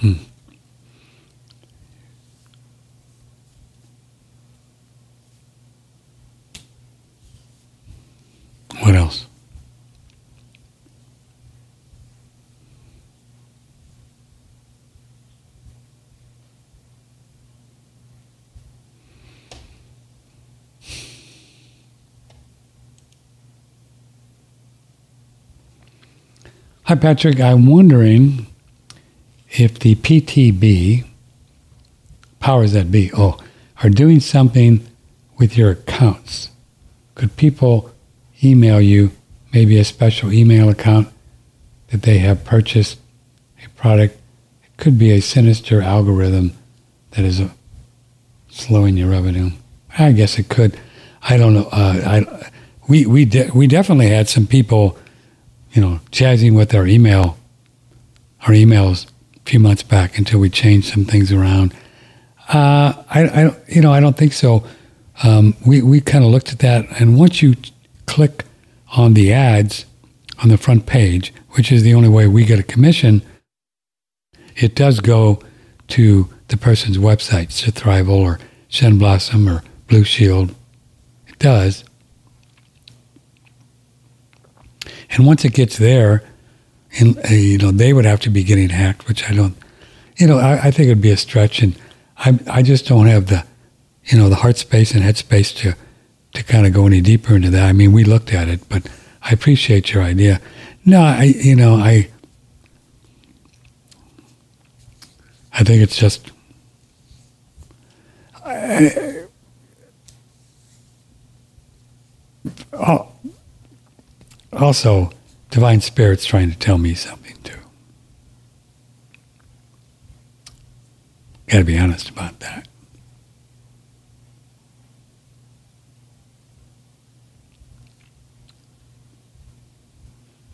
Hmm. What else? Hi, Patrick. I'm wondering if the PTB, powers that be, oh, are doing something with your accounts. Could people email you maybe a special email account that they have purchased a product? It could be a sinister algorithm that is uh, slowing your revenue. I guess it could. I don't know. Uh, I, we we de- we definitely had some people, you know, jazzing with our email, our emails few months back until we changed some things around. Uh, I, I, you know, I don't think so. Um, we we kind of looked at that, and once you click on the ads on the front page, which is the only way we get a commission, it does go to the person's website, Thrival or Shen Blossom or Blue Shield. It does. And once it gets there, and uh, you know they would have to be getting hacked, which I don't. You know, I, I think it'd be a stretch, and I I just don't have the, you know, the heart space and head space to to kind of go any deeper into that. I mean, we looked at it, but I appreciate your idea. No, I you know I I think it's just. I, also, divine spirit's trying to tell me something too. Got to be honest about that.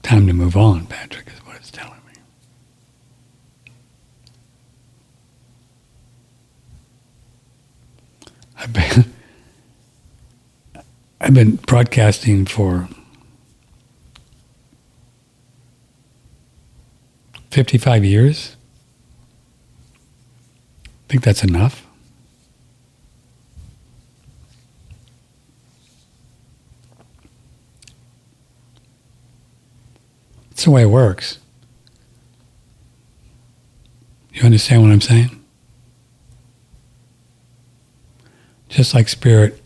Time to move on, Patrick, is what it's telling me. I've been I've been broadcasting for 55 years. I think that's enough. It's the way it works. You understand what I'm saying? Just like spirit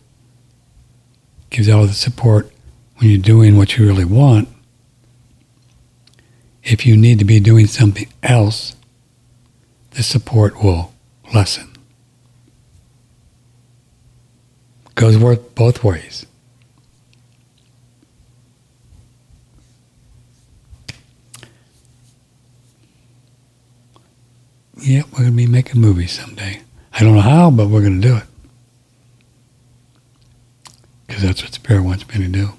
gives all the support when you're doing what you really want, if you need to be doing something else, the support will lessen. Goes worth both ways. Yeah, we're going to be making movies someday. I don't know how, but we're going to do it. Because that's what Spirit wants me to do.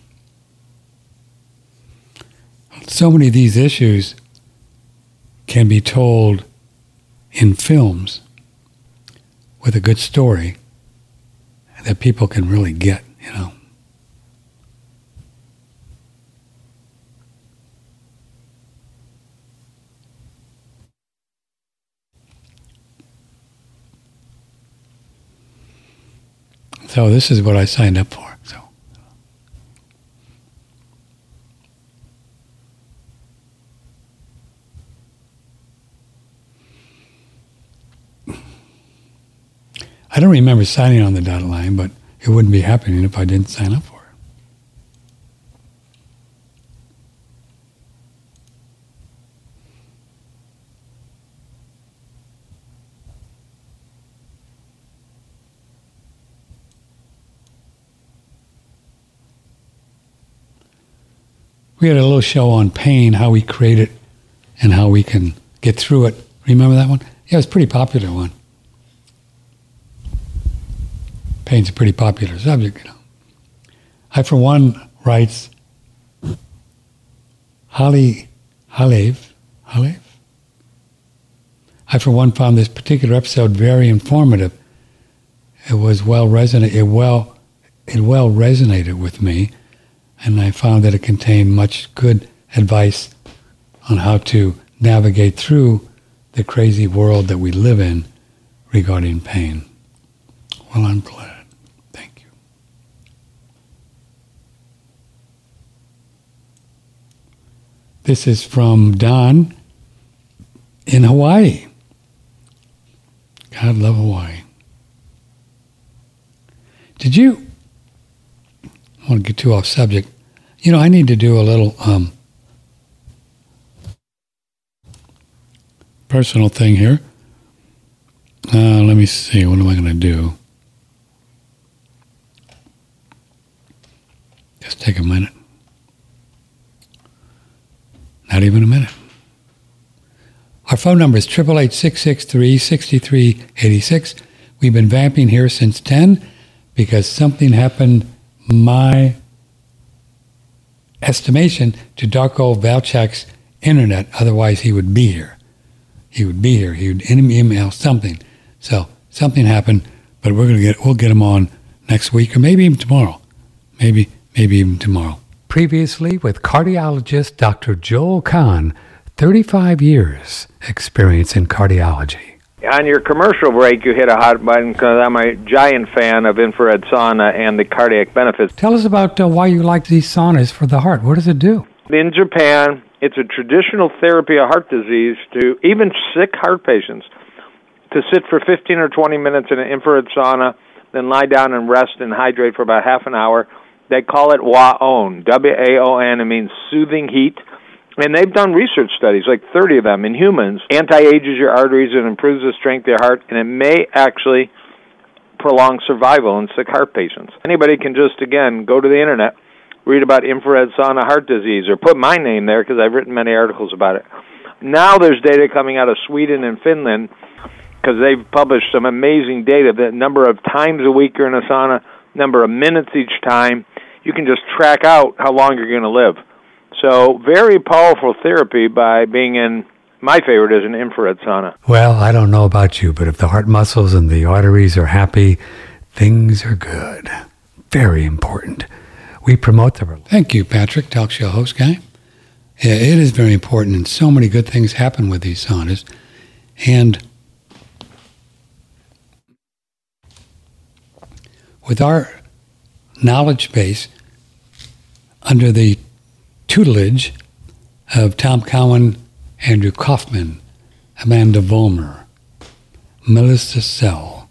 So many of these issues can be told in films with a good story that people can really get, you know. So this is what I signed up for. So I don't remember signing on the dotted line, but it wouldn't be happening if I didn't sign up for it. We had a little show on pain, how we create it and how we can get through it. Remember that one? Yeah, it was a pretty popular one. Pain's a pretty popular subject, you know. I, for one, writes Holly Halev, Halev? I, for one, found this particular episode very informative. It was well resonate. It well, it well resonated with me and I found that it contained much good advice on how to navigate through the crazy world that we live in regarding pain. Well, I'm glad. Thank you. This is from Don in Hawaii. God love Hawaii. Did you? I want to get too off subject. You know, I need to do a little um, personal thing here. Uh, let me see. What am I going to do? Just take a minute. Not even a minute. Our phone number is 888 We've been vamping here since 10 because something happened, my estimation, to Darko Velcek's internet. Otherwise, he would be here. He would be here. He would email something. So something happened, but we're gonna get we'll get him on next week or maybe even tomorrow. Maybe maybe even tomorrow. Previously with cardiologist Dr. Joel Kahn 35 years experience in cardiology. On your commercial break, you hit a hot button because I'm a giant fan of infrared sauna and the cardiac benefits. Tell us about uh, why you like these saunas for the heart. What does it do? In Japan, it's a traditional therapy of heart disease to even sick heart patients to sit for 15 or 20 minutes in an infrared sauna, then lie down and rest and hydrate for about half an hour. They call it WAON, W-A-O-N. It means soothing heat and they've done research studies, like 30 of them in humans, anti-ages your arteries and improves the strength of your heart, and it may actually prolong survival in sick heart patients. Anybody can just, again, go to the internet, read about infrared sauna heart disease, or put my name there because I've written many articles about it. Now there's data coming out of Sweden and Finland because they've published some amazing data. The number of times a week you're in a sauna, number of minutes each time, you can just track out how long you're going to live. So very powerful therapy by being in my favorite is an infrared sauna. Well, I don't know about you, but if the heart muscles and the arteries are happy, things are good. Very important. We promote the. Thank you, Patrick, talk show host guy. Yeah, it is very important, and so many good things happen with these saunas. And with our knowledge base under the tutelage of Tom Cowan, Andrew Kaufman, Amanda Vollmer, Melissa Sell,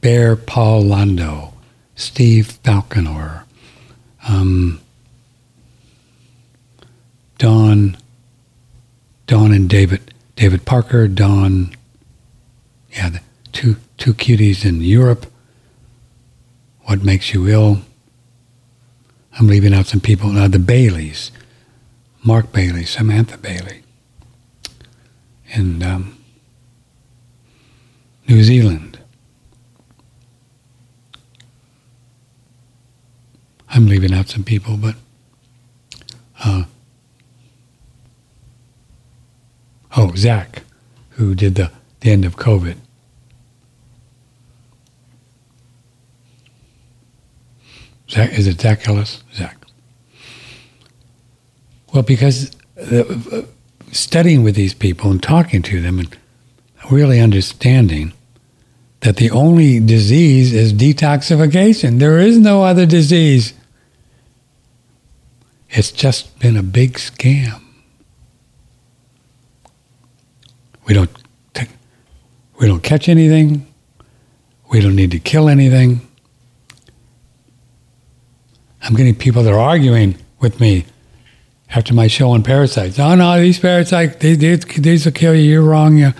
Bear Paul Lando, Steve Falconer, um, Dawn, Dawn and David, David Parker, Dawn, yeah, the two two cuties in Europe. What makes you ill? I'm leaving out some people. The Baileys, Mark Bailey, Samantha Bailey, in um, New Zealand. I'm leaving out some people, but uh, oh, Zach, who did the, the end of COVID. Zach, is it Zach Ellis? Zach. Well, because uh, studying with these people and talking to them and really understanding that the only disease is detoxification. There is no other disease. It's just been a big scam. We don't t- we don't catch anything. We don't need to kill anything. I'm getting people that are arguing with me after my show on parasites. Oh no, these parasites, these, these, these will kill you. You're wrong. You,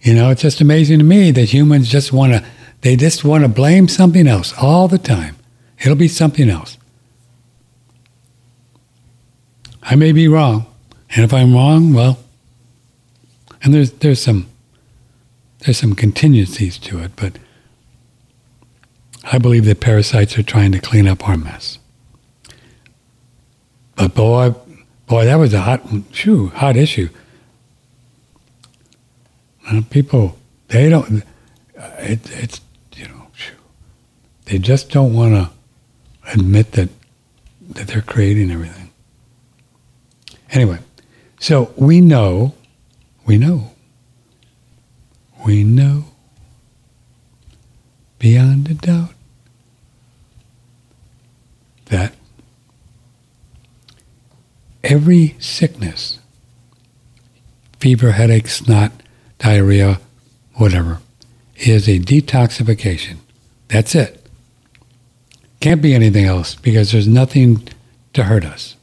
you know, it's just amazing to me that humans just want to, they just want to blame something else all the time. It'll be something else. I may be wrong, and if I'm wrong, well, and there's there's some there's some contingencies to it, but I believe that parasites are trying to clean up our mess. But boy, boy, that was a hot, shoo, hot issue. Uh, people, they don't. It, it's you know, they just don't want to admit that that they're creating everything. Anyway, so we know, we know, we know beyond a doubt that every sickness, fever, headache, snot, diarrhea, whatever, is a detoxification. That's it. Can't be anything else because there's nothing to hurt us.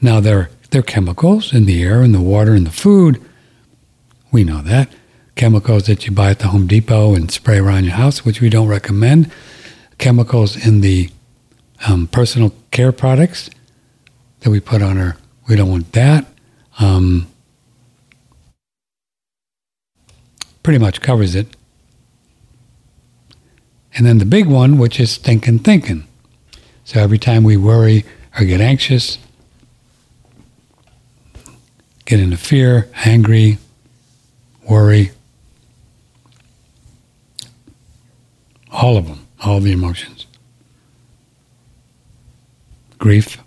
Now, there, there are chemicals in the air, in the water, in the food. We know that. Chemicals that you buy at the Home Depot and spray around your house, which we don't recommend. Chemicals in the um, personal care products that we put on her. we don't want that. Um, pretty much covers it. And then the big one, which is thinking, thinking. So every time we worry or get anxious, get into fear, angry, worry, all of them, all the emotions, grief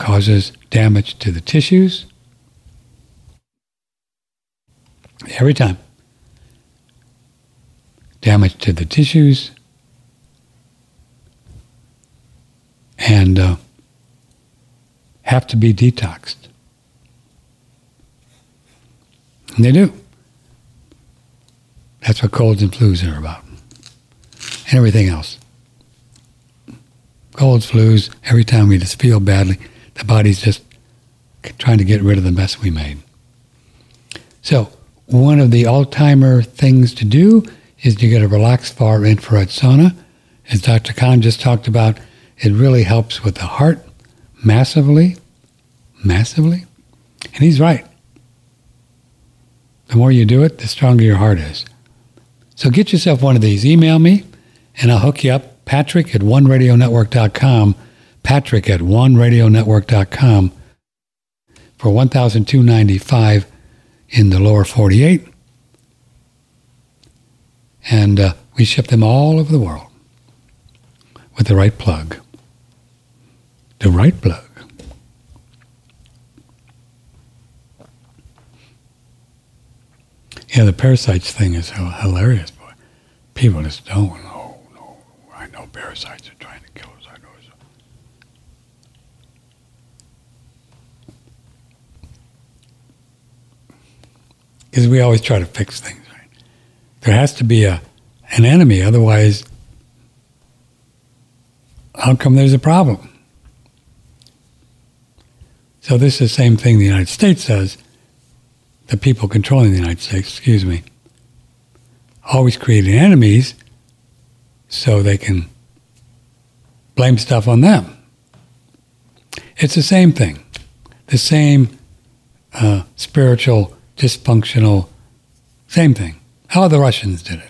causes damage to the tissues every time. Damage to the tissues and uh, have to be detoxed. And they do. That's what colds and flus are about. And everything else. Colds, flus, every time we just feel badly, the body's just trying to get rid of the mess we made. So, one of the all-timer things to do is to get a relaxed far infrared sauna. As Dr. Kahn just talked about, it really helps with the heart massively, massively. And he's right. The more you do it, the stronger your heart is. So get yourself one of these. Email me, and I'll hook you up. Patrick at oneradionetwork.com. Patrick at oneradionetwork.com for 1295 in the lower 48. And uh, we ship them all over the world with the right plug. The right plug. Yeah, the parasites thing is hilarious, boy. People just don't know. No, I know parasites are trying to kill us. I know. Because we always try to fix things, right? There has to be a an enemy, otherwise, how come there's a problem? So this is the same thing the United States does the people controlling the United States, excuse me, always creating enemies so they can blame stuff on them. It's the same thing, the same uh, spiritual, dysfunctional, same thing. How the Russians did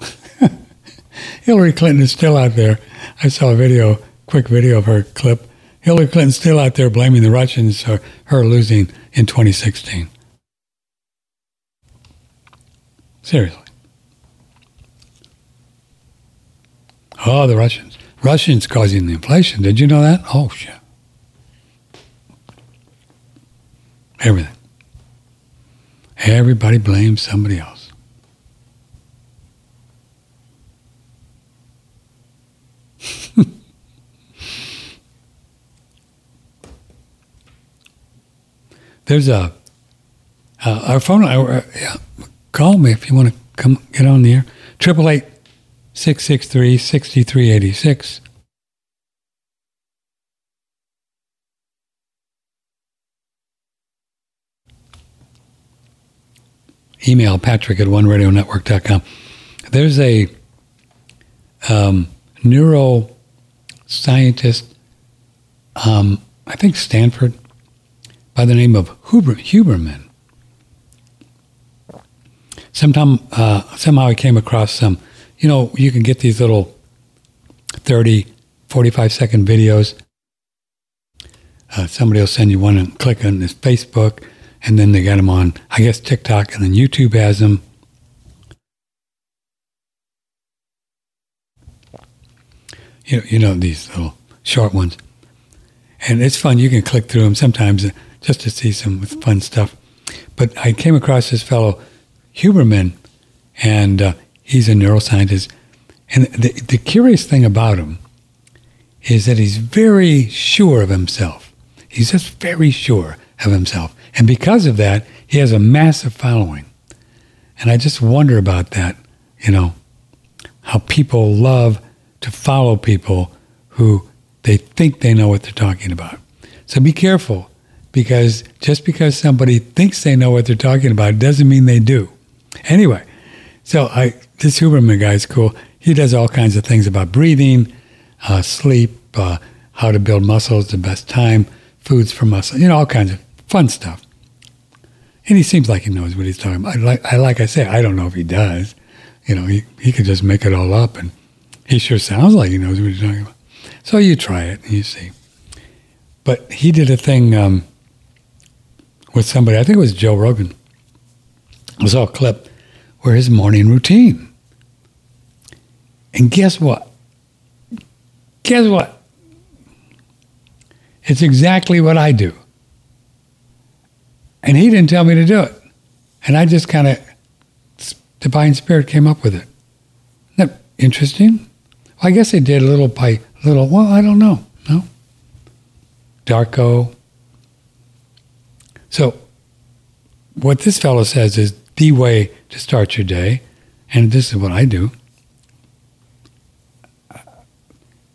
it. Hillary Clinton is still out there. I saw a video, quick video of her clip Hillary Clinton's still out there blaming the Russians for her losing in 2016. Seriously. Oh, the Russians. Russians causing the inflation. Did you know that? Oh, shit. Everything. Everybody blames somebody else. There's a uh, our phone. Uh, yeah, call me if you want to come get on the air. Triple eight six six three sixty three eighty six. Email Patrick at oneradionetwork.com. There's a um, neuroscientist, um, I think Stanford, by the name of Huber, Huberman. Sometime, uh, somehow I came across some, you know, you can get these little 30, 45 second videos. Uh, somebody will send you one and click on this Facebook, and then they got them on, I guess, TikTok, and then YouTube has them. You know, you know these little short ones, and it's fun. You can click through them sometimes just to see some fun stuff. But I came across this fellow, Huberman, and uh, he's a neuroscientist. And the, the curious thing about him is that he's very sure of himself. He's just very sure of himself. And because of that, he has a massive following. And I just wonder about that, you know, how people love to follow people who they think they know what they're talking about. So be careful because just because somebody thinks they know what they're talking about doesn't mean they do. Anyway, so I this Huberman guy is cool. He does all kinds of things about breathing, uh, sleep, uh, how to build muscles, the best time, foods for muscle, you know, all kinds of fun stuff. And he seems like he knows what he's talking about. Like I, like I say, I don't know if he does. You know, he, he could just make it all up, and he sure sounds like he knows what he's talking about. So you try it and you see. But he did a thing um, with somebody, I think it was Joe Rogan. It was all clip where his morning routine. And guess what? Guess what? It's exactly what I do. And he didn't tell me to do it. And I just kind of, divine spirit came up with it. Isn't that interesting? Well, I guess they did a little by little. Well, I don't know. No. Darko. So, what this fellow says is the way to start your day, and this is what I do.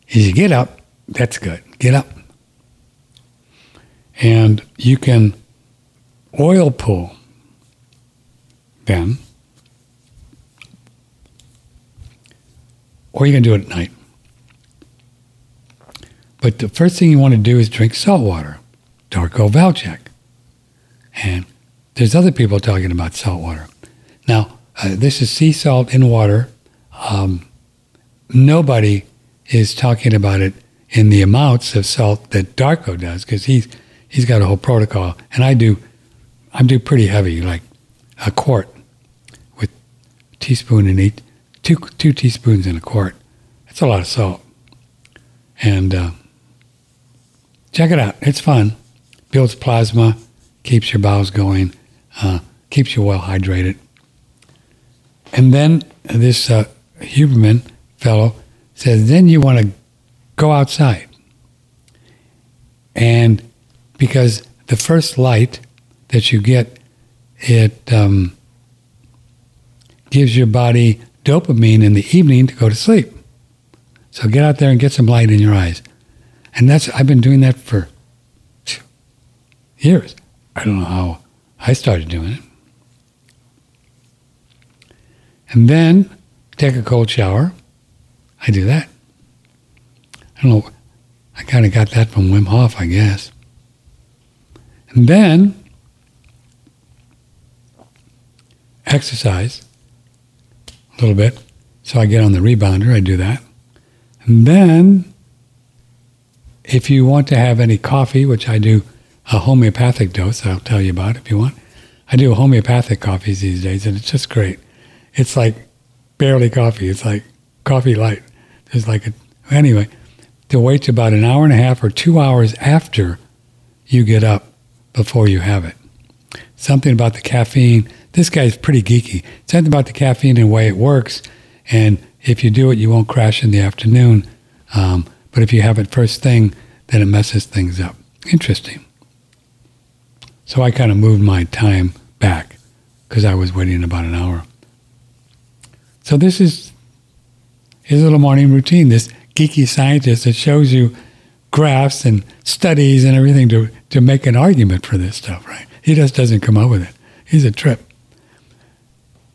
Is you get up, that's good. Get up. And you can oil pull them, or you can do it at night. But the first thing you want to do is drink salt water, Darko Velcek. And there's other people talking about salt water. Now, uh, this is sea salt in water. Um, nobody is talking about it in the amounts of salt that Darko does because he's he's got a whole protocol, and I do I do pretty heavy, like a quart with a teaspoon in each, two two teaspoons in a quart. That's a lot of salt, and uh, check it out. It's fun. Builds plasma, keeps your bowels going, uh, keeps you well hydrated. And then this uh, Huberman fellow says, then you want to go outside. And because the first light that you get, it um, gives your body dopamine in the evening to go to sleep. So get out there and get some light in your eyes. And that's I've been doing that for years. I don't know how I started doing it. And then take a cold shower. I do that. I don't know. I kind of got that from Wim Hof, I guess. And then exercise a little bit. So I get on the rebounder, I do that. And then if you want to have any coffee, which I do a homeopathic dose, I'll tell you about if you want. I do homeopathic coffees these days, and it's just great. It's like barely coffee. It's like coffee light. There's like a, anyway, to wait about an hour and a half or two hours after you get up before you have it. Something about the caffeine. This guy's pretty geeky. Something about the caffeine and the way it works. And if you do it, you won't crash in the afternoon. Um, but if you have it first thing, then it messes things up. Interesting. So I kind of moved my time back because I was waiting about an hour. So this is his little morning routine, this geeky scientist that shows you graphs and studies and everything to, to make an argument for this stuff, right? He just doesn't come up with it. He's a trip.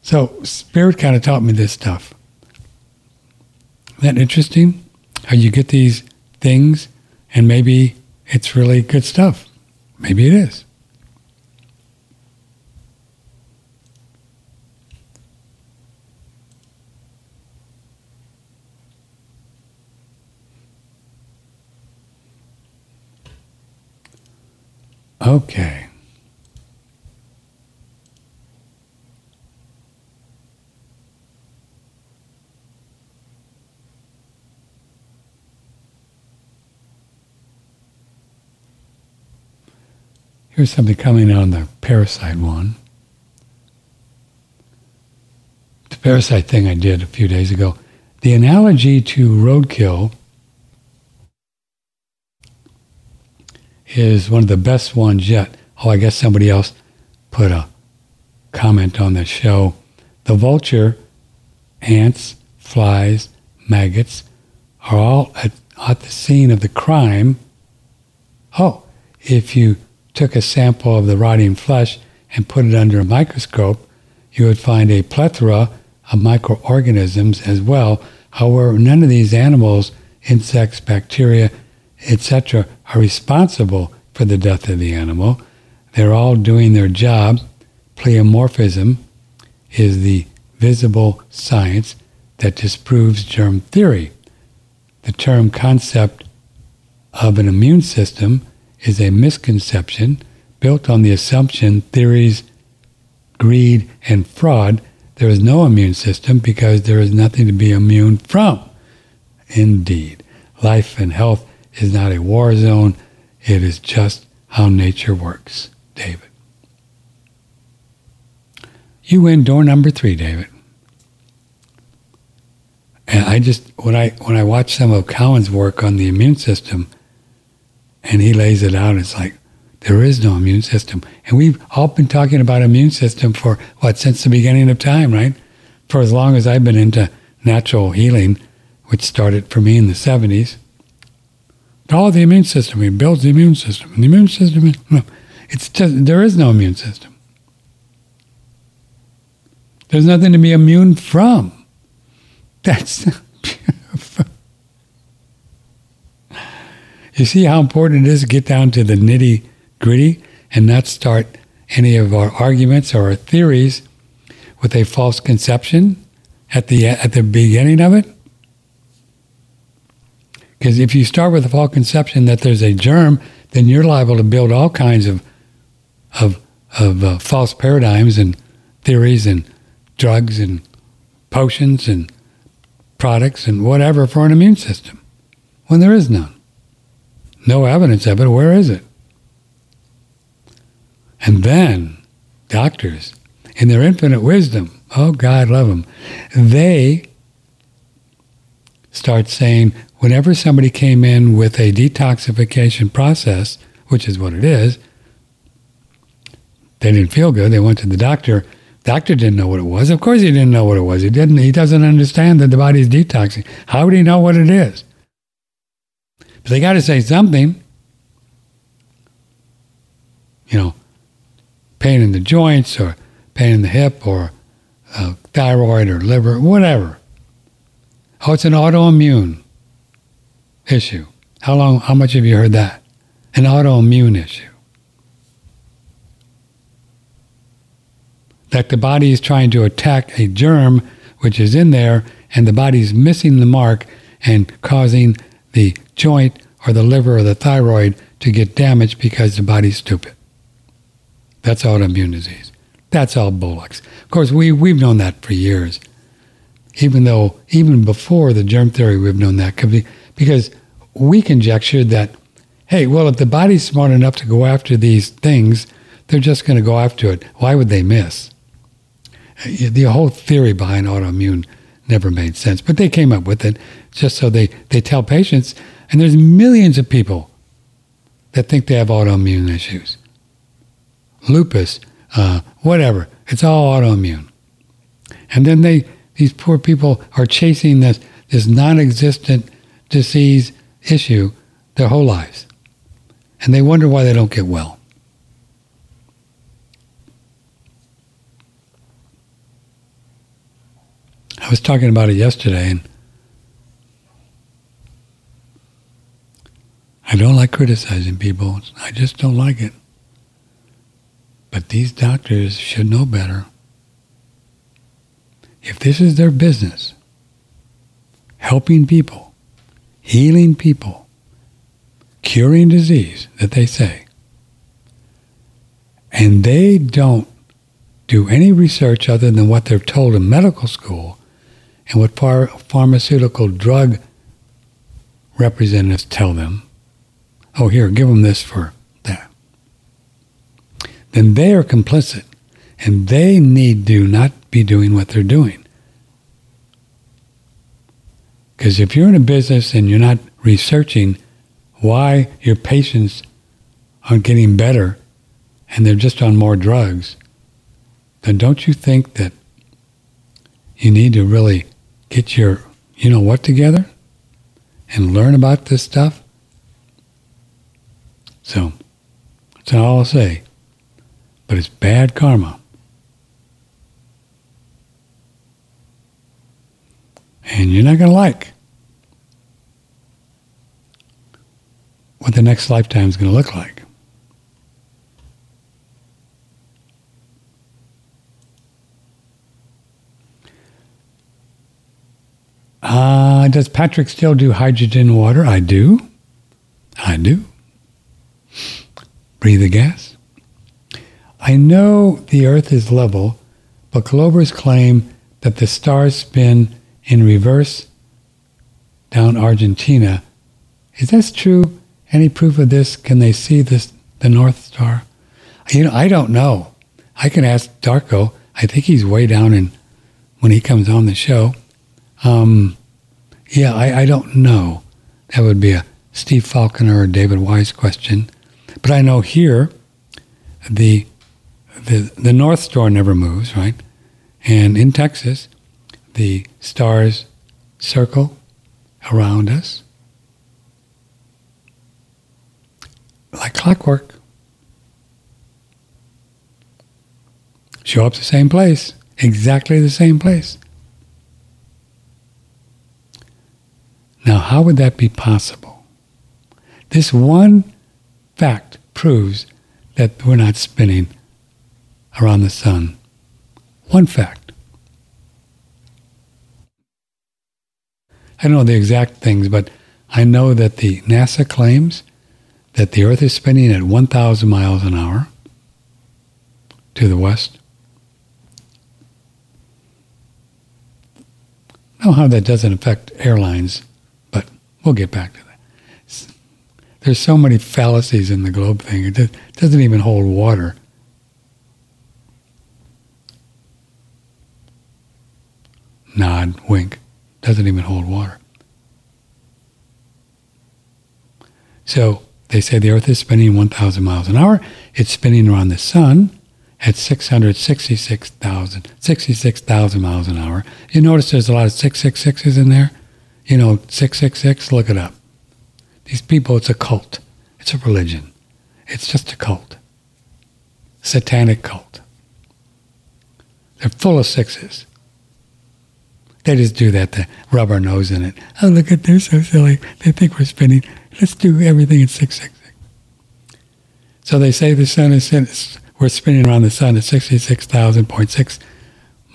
So Spirit kind of taught me this stuff. Isn't that interesting? How you get these things and maybe it's really good stuff. Maybe it is. Okay. Here's something coming on the parasite one. The parasite thing I did a few days ago. The analogy to roadkill is one of the best ones yet. Oh, I guess somebody else put a comment on the show. The vulture, ants, flies, maggots are all at, at the scene of the crime. Oh, if you took a sample of the rotting flesh and put it under a microscope, you would find a plethora of microorganisms as well. However, none of these animals, insects, bacteria, etc., are responsible for the death of the animal. They're all doing their job. Pleomorphism is the visible science that disproves germ theory. The term concept of an immune system is a misconception built on the assumption theories, greed, and fraud. There is no immune system because there is nothing to be immune from. Indeed, life and health is not a war zone, it is just how nature works. David. You win door number three, David. And I just when I when I watch some of Cowan's work on the immune system, and he lays it out, it's like there is no immune system, and we've all been talking about immune system for what since the beginning of time, right? For as long as I've been into natural healing, which started for me in the '70s. All the immune system, he builds the immune system, and the immune system, it's just there is no immune system. There's nothing to be immune from. That's beautiful. You see how important it is to get down to the nitty gritty and not start any of our arguments or our theories with a false conception at the at the beginning of it. Because if you start with a false conception that there's a germ, then you're liable to build all kinds of of of uh, false paradigms and theories and drugs and potions and products and whatever for an immune system when there is none. No evidence of it. Where is it? And then doctors, in their infinite wisdom, oh God love them, they start saying whenever somebody came in with a detoxification process, which is what it is, they didn't feel good. They went to the doctor Doctor didn't know what it was. Of course, he didn't know what it was. He didn't. He doesn't understand that the body's detoxing. How would he know what it is? They got to say something. You know, pain in the joints or pain in the hip or uh, thyroid or liver, whatever. Oh, it's an autoimmune issue. How long? How much have you heard that? An autoimmune issue. that the body is trying to attack a germ which is in there, and the body's missing the mark and causing the joint or the liver or the thyroid to get damaged because the body's stupid. That's autoimmune disease. That's all bullocks. Of course, we, we've known that for years. Even though, even before the germ theory, we've known that be, because we conjectured that, hey, well, if the body's smart enough to go after these things, they're just going to go after it. Why would they miss? Uh, the whole theory behind autoimmune never made sense, but they came up with it just so they, they tell patients, and there's millions of people that think they have autoimmune issues. Lupus, uh, whatever, it's all autoimmune. And then they, these poor people are chasing this, this non-existent disease issue their whole lives. And they wonder why they don't get well. I was talking about it yesterday, and I don't like criticizing people. I just don't like it. But these doctors should know better. If this is their business, helping people, healing people, curing disease that they say, and they don't do any research other than what they're told in medical school, and what phar- pharmaceutical drug representatives tell them. Oh, here, give them this for that. then they are complicit. And they need to not be doing what they're doing. Because if you're in a business and you're not researching why your patients aren't getting better and they're just on more drugs, then don't you think that you need to really get your, you know what, together and learn about this stuff? So, that's all I'll say. But it's bad karma. And you're not going to like what the next lifetime is going to look like. Uh, does Patrick still do hydrogen water? I do. I do. Breathe the gas. I know the Earth is level, but Globers claim that the stars spin in reverse down Argentina. Is this true? Any proof of this? Can they see this the North Star? You know, I don't know. I can ask Darko. I think he's way down in when he comes on the show. Um, yeah, I, I don't know. That would be a Steve Falconer or David Weiss question. But I know here the the the North Star never moves, right? And in Texas, the stars circle around us like clockwork. Show up the same place, exactly the same place. Now, how would that be possible? This one fact proves that we're not spinning around the sun. One fact. I don't know the exact things, but I know that the NASA claims that the Earth is spinning at 1,000 miles an hour to the west. I know how that doesn't affect airlines but We'll get back to that. There's so many fallacies in the globe thing. It doesn't even hold water. Nod, wink. Doesn't even hold water. So they say the Earth is spinning 1,000 miles an hour. It's spinning around the sun at 666,000 66,000 miles an hour. You notice there's a lot of 666s in there? you know, 666, look it up. These people, it's a cult. It's a religion. It's just a cult. Satanic cult. They're full of sixes. They just do that to rub our nose in it. Oh, look at, they're so silly. They think we're spinning. Let's do everything in 666. So they say the sun is, we're spinning around the sun at 66,000.6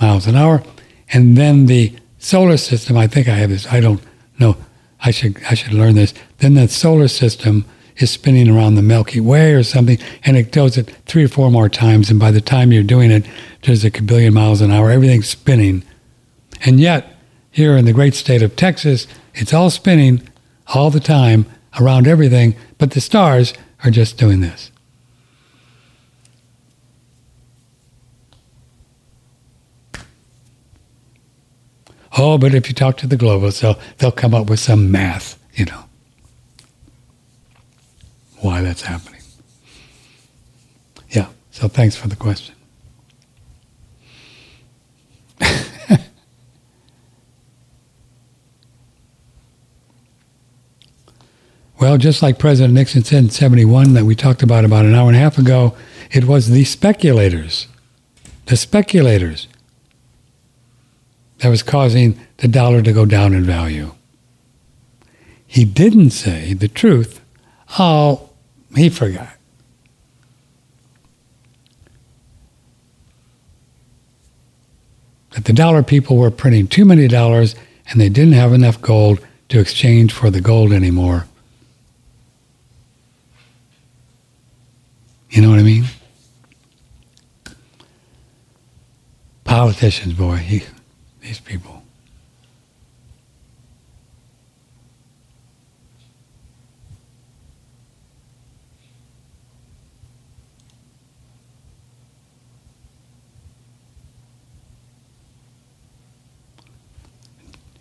miles an hour. And then the solar system, I think I have this, I don't know, I should, I should learn this. Then the solar system is spinning around the Milky Way or something, and it does it three or four more times. And by the time you're doing it, there's a billion miles an hour. Everything's spinning. And yet, here in the great state of Texas, it's all spinning all the time around everything, but the stars are just doing this. Oh, but if you talk to the globalists, they'll, they'll come up with some math, you know, why that's happening. Yeah, so thanks for the question. well, just like President Nixon said in 71 that we talked about about an hour and a half ago, it was the speculators, the speculators that was causing the dollar to go down in value. He didn't say the truth. Oh, he forgot. That the dollar people were printing too many dollars and they didn't have enough gold to exchange for the gold anymore. You know what I mean? Politicians, boy, he, these people.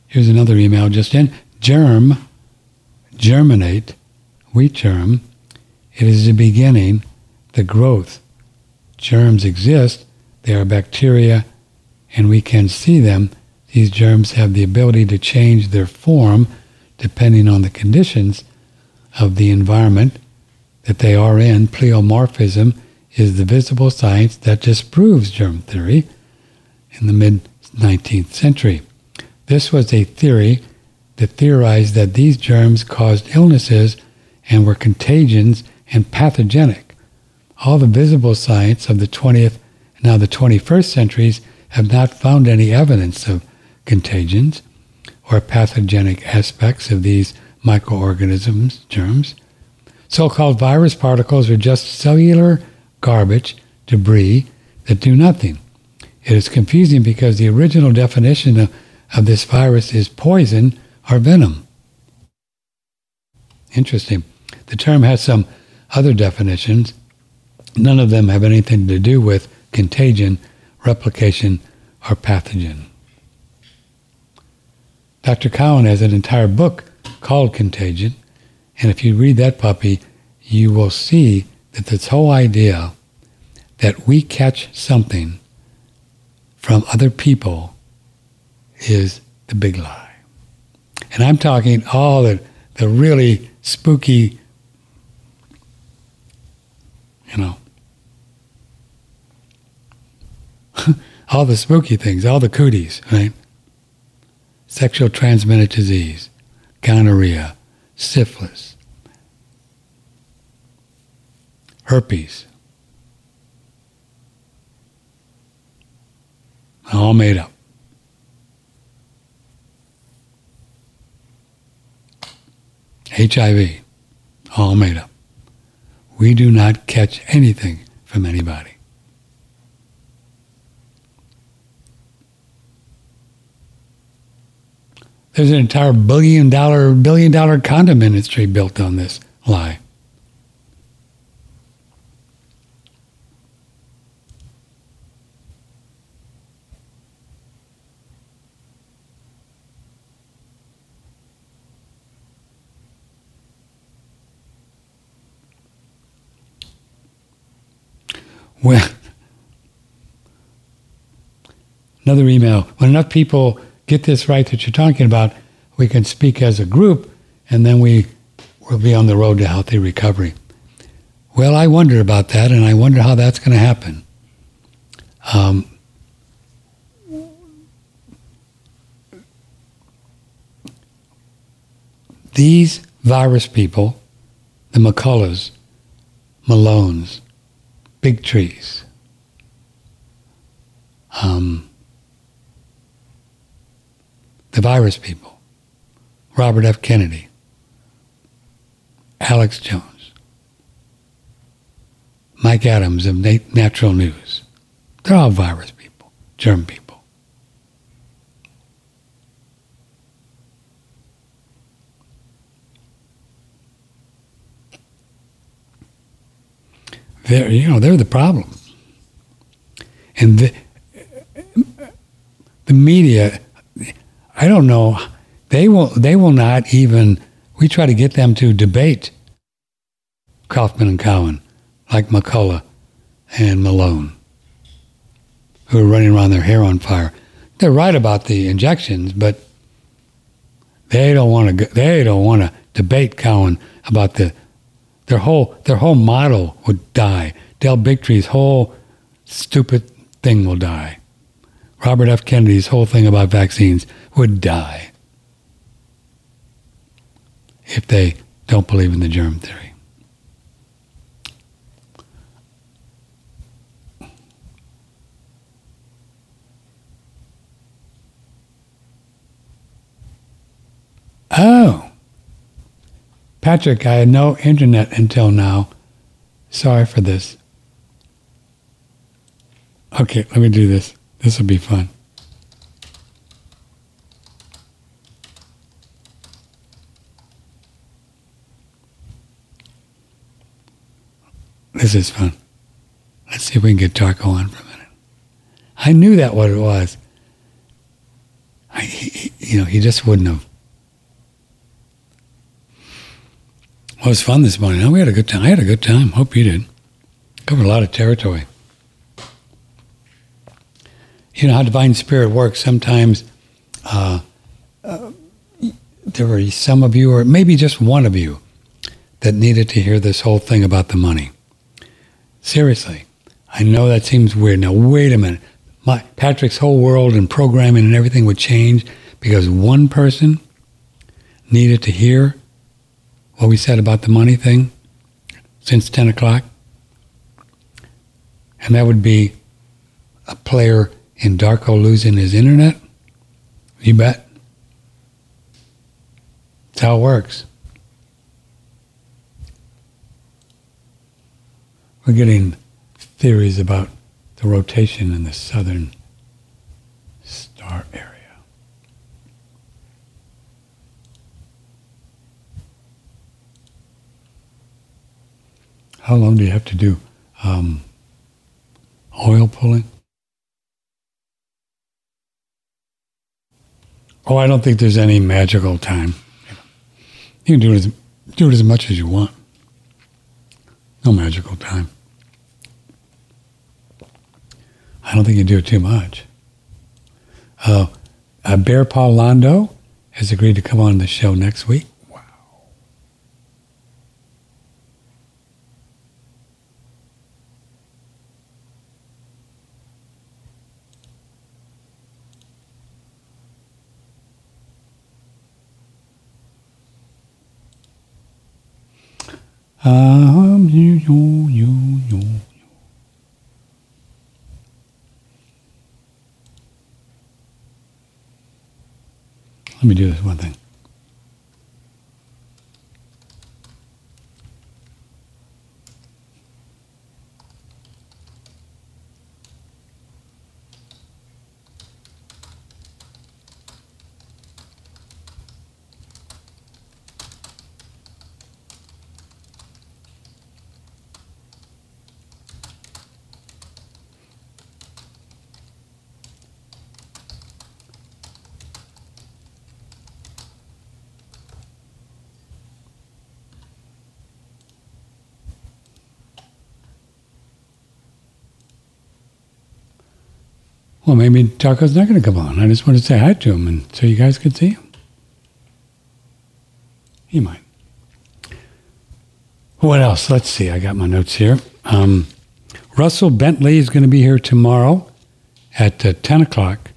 Here's another email just in. Germ, germinate, wheat germ. It is the beginning, the growth. Germs exist. They are bacteria and we can see them. These germs have the ability to change their form depending on the conditions of the environment that they are in. Pleomorphism is the visible science that disproves germ theory in the mid 19th century. This was a theory that theorized that these germs caused illnesses and were contagions and pathogenic. All the visible science of the 20th and now the 21st centuries have not found any evidence of contagions or pathogenic aspects of these microorganisms, germs. So called virus particles are just cellular garbage, debris that do nothing. It is confusing because the original definition of, of this virus is poison or venom. Interesting. The term has some other definitions. None of them have anything to do with contagion, replication, or pathogen. Dr. Cowan has an entire book called Contagion, and if you read that puppy, you will see that this whole idea that we catch something from other people is the big lie. And I'm talking all the, the really spooky, you know, all the spooky things, all the cooties, right? Sexual transmitted disease, gonorrhea, syphilis, herpes. All made up. HIV, all made up. We do not catch anything from anybody. There's an entire billion dollar billion dollar condom industry built on this lie. Well, another email. When enough people get this right that you're talking about, we can speak as a group, and then we will be on the road to healthy recovery. Well, I wonder about that, and I wonder how that's going to happen. Um, these virus people, the McCulloughs, Malones, Bigtrees. Um, the virus people, Robert F. Kennedy, Alex Jones, Mike Adams of Natural News. They're all virus people, germ people. They're, you know, they're the problem. And the, the media, I don't know, they will, they will not even, we try to get them to debate Kaufman and Cowan, like McCullough and Malone, who are running around their hair on fire. They're right about the injections, but they don't want to. They don't want to debate Cowan about the their whole their whole model would die. Del Bigtree's whole stupid thing will die. Robert F. Kennedy's whole thing about vaccines would die if they don't believe in the germ theory. Oh. Patrick, I had no internet until now. Sorry for this. Okay, let me do this. This will be fun. This is fun. Let's see if we can get Darko on for a minute. I knew that what it was. I, he, you know, he just wouldn't have. Well, it was fun this morning. we had a good time. I had a good time. Hope you did. Covered a lot of territory. You know how divine spirit works. Sometimes uh, uh, there were some of you, or maybe just one of you, that needed to hear this whole thing about the money. Seriously, I know that seems weird. Now, wait a minute. My, Patrick's whole world and programming and everything would change because one person needed to hear what we said about the money thing since 10 o'clock. And that would be a player in Darko losing his internet. You bet. That's how it works. We're getting theories about the rotation in the southern star area. How long do you have to do um, oil pulling? Oh, I don't think there's any magical time. You can do it as, do it as much as you want. No magical time. I don't think you do it too much. Uh, uh, Bear Paul Lando has agreed to come on the show next week. Um, you, you, you, you. Let me do this one thing. Well, maybe Darko's not going to come on. I just want to say hi to him and so you guys could see him. He might. What else? Let's see. I got my notes here. Um, Russell Bentley is going to be here tomorrow at uh, 10 o'clock.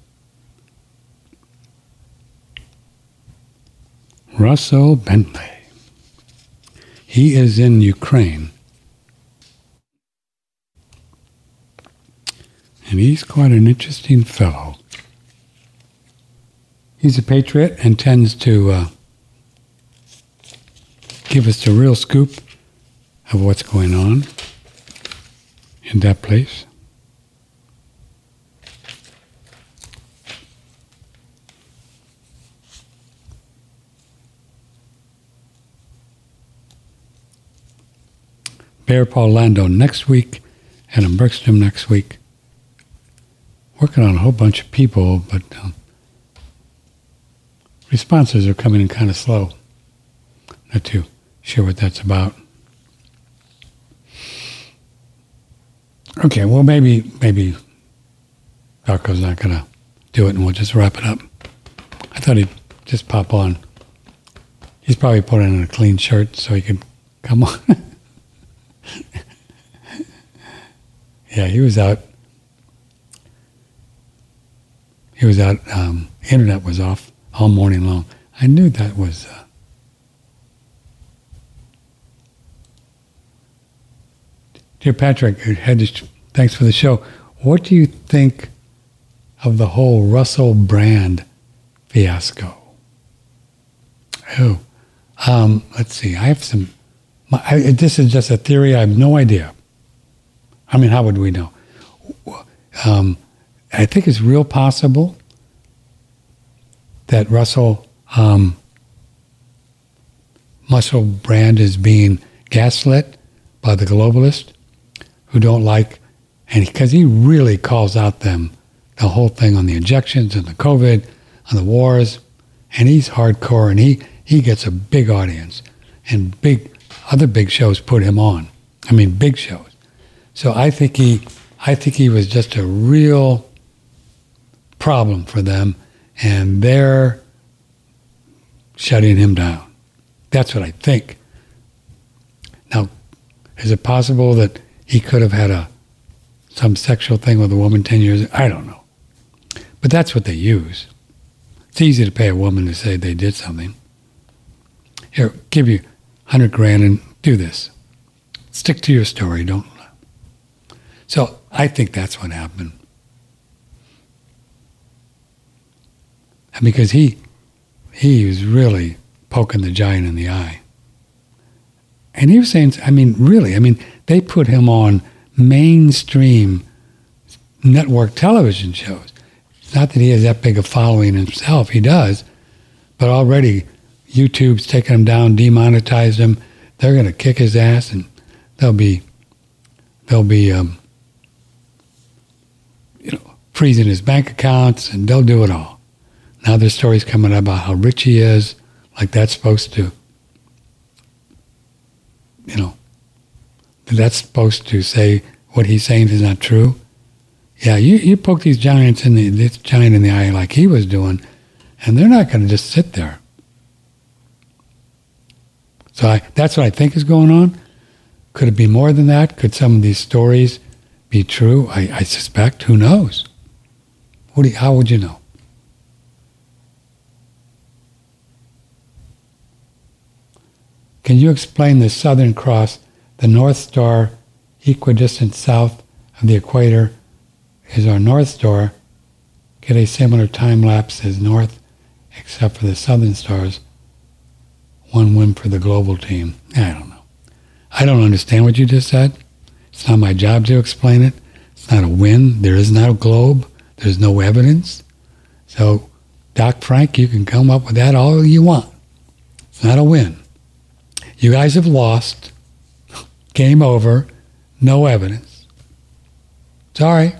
Russell Bentley. He is in Ukraine. And he's quite an interesting fellow. He's a patriot and tends to uh, give us the real scoop of what's going on in that place. Bear Paul Lando next week, and in Brixton next week working on a whole bunch of people, but um, responses are coming in kind of slow. Not too sure what that's about. Okay, well maybe maybe Darko's not gonna do it, and we'll just wrap it up. I thought he'd just pop on. He's probably putting on a clean shirt so he could come on. yeah, he was out he was out, um, internet was off all morning long. I knew that was. Uh, Dear Patrick, thanks for the show. What do you think of the whole Russell Brand fiasco? Oh, um, let's see. I have some. My, I, this is just a theory. I have no idea. I mean, how would we know? Um, I think it's real possible that Russell um, Brand is being gaslit by the globalists who don't like, and because he really calls out them the whole thing on the injections and the COVID, on the wars, and he's hardcore, and he he gets a big audience, and big other big shows put him on. I mean, big shows. So I think he, I think he was just a real problem for them, and they're shutting him down. That's what I think. Now, is it possible that he could have had a some sexual thing with a woman ten years? I don't know, but that's what they use. It's easy to pay a woman to say they did something. Here, give you hundred grand and do this. Stick to your story. Don't. So I think that's what happened. And because he he was really poking the giant in the eye. And he was saying, I mean, really, I mean, they put him on mainstream network television shows. It's not that he has that big a following himself, he does, but already YouTube's taken him down, demonetized him. They're going to kick his ass, and they'll be, they'll be, um, you know, freezing his bank accounts, and they'll do it all. Now there's stories coming up about how rich he is, like that's supposed to, you know, that's supposed to say what he's saying is not true. Yeah, you, you poke these giants in the this giant in the eye like he was doing, and they're not going to just sit there. So I, that's what I think is going on. Could it be more than that? Could some of these stories be true? I, I suspect. Who knows? What do you, how would you know? Can you explain the Southern Cross, the North Star, equidistant south of the equator, is our North Star? Get a similar time lapse as North, except for the Southern Stars. One win for the global team. I don't know. I don't understand what you just said. It's not my job to explain it. It's not a win. There is not a globe. There's no evidence. So, Doc Frank, you can come up with that all you want. It's not a win. You guys have lost. Game over. No evidence. Sorry.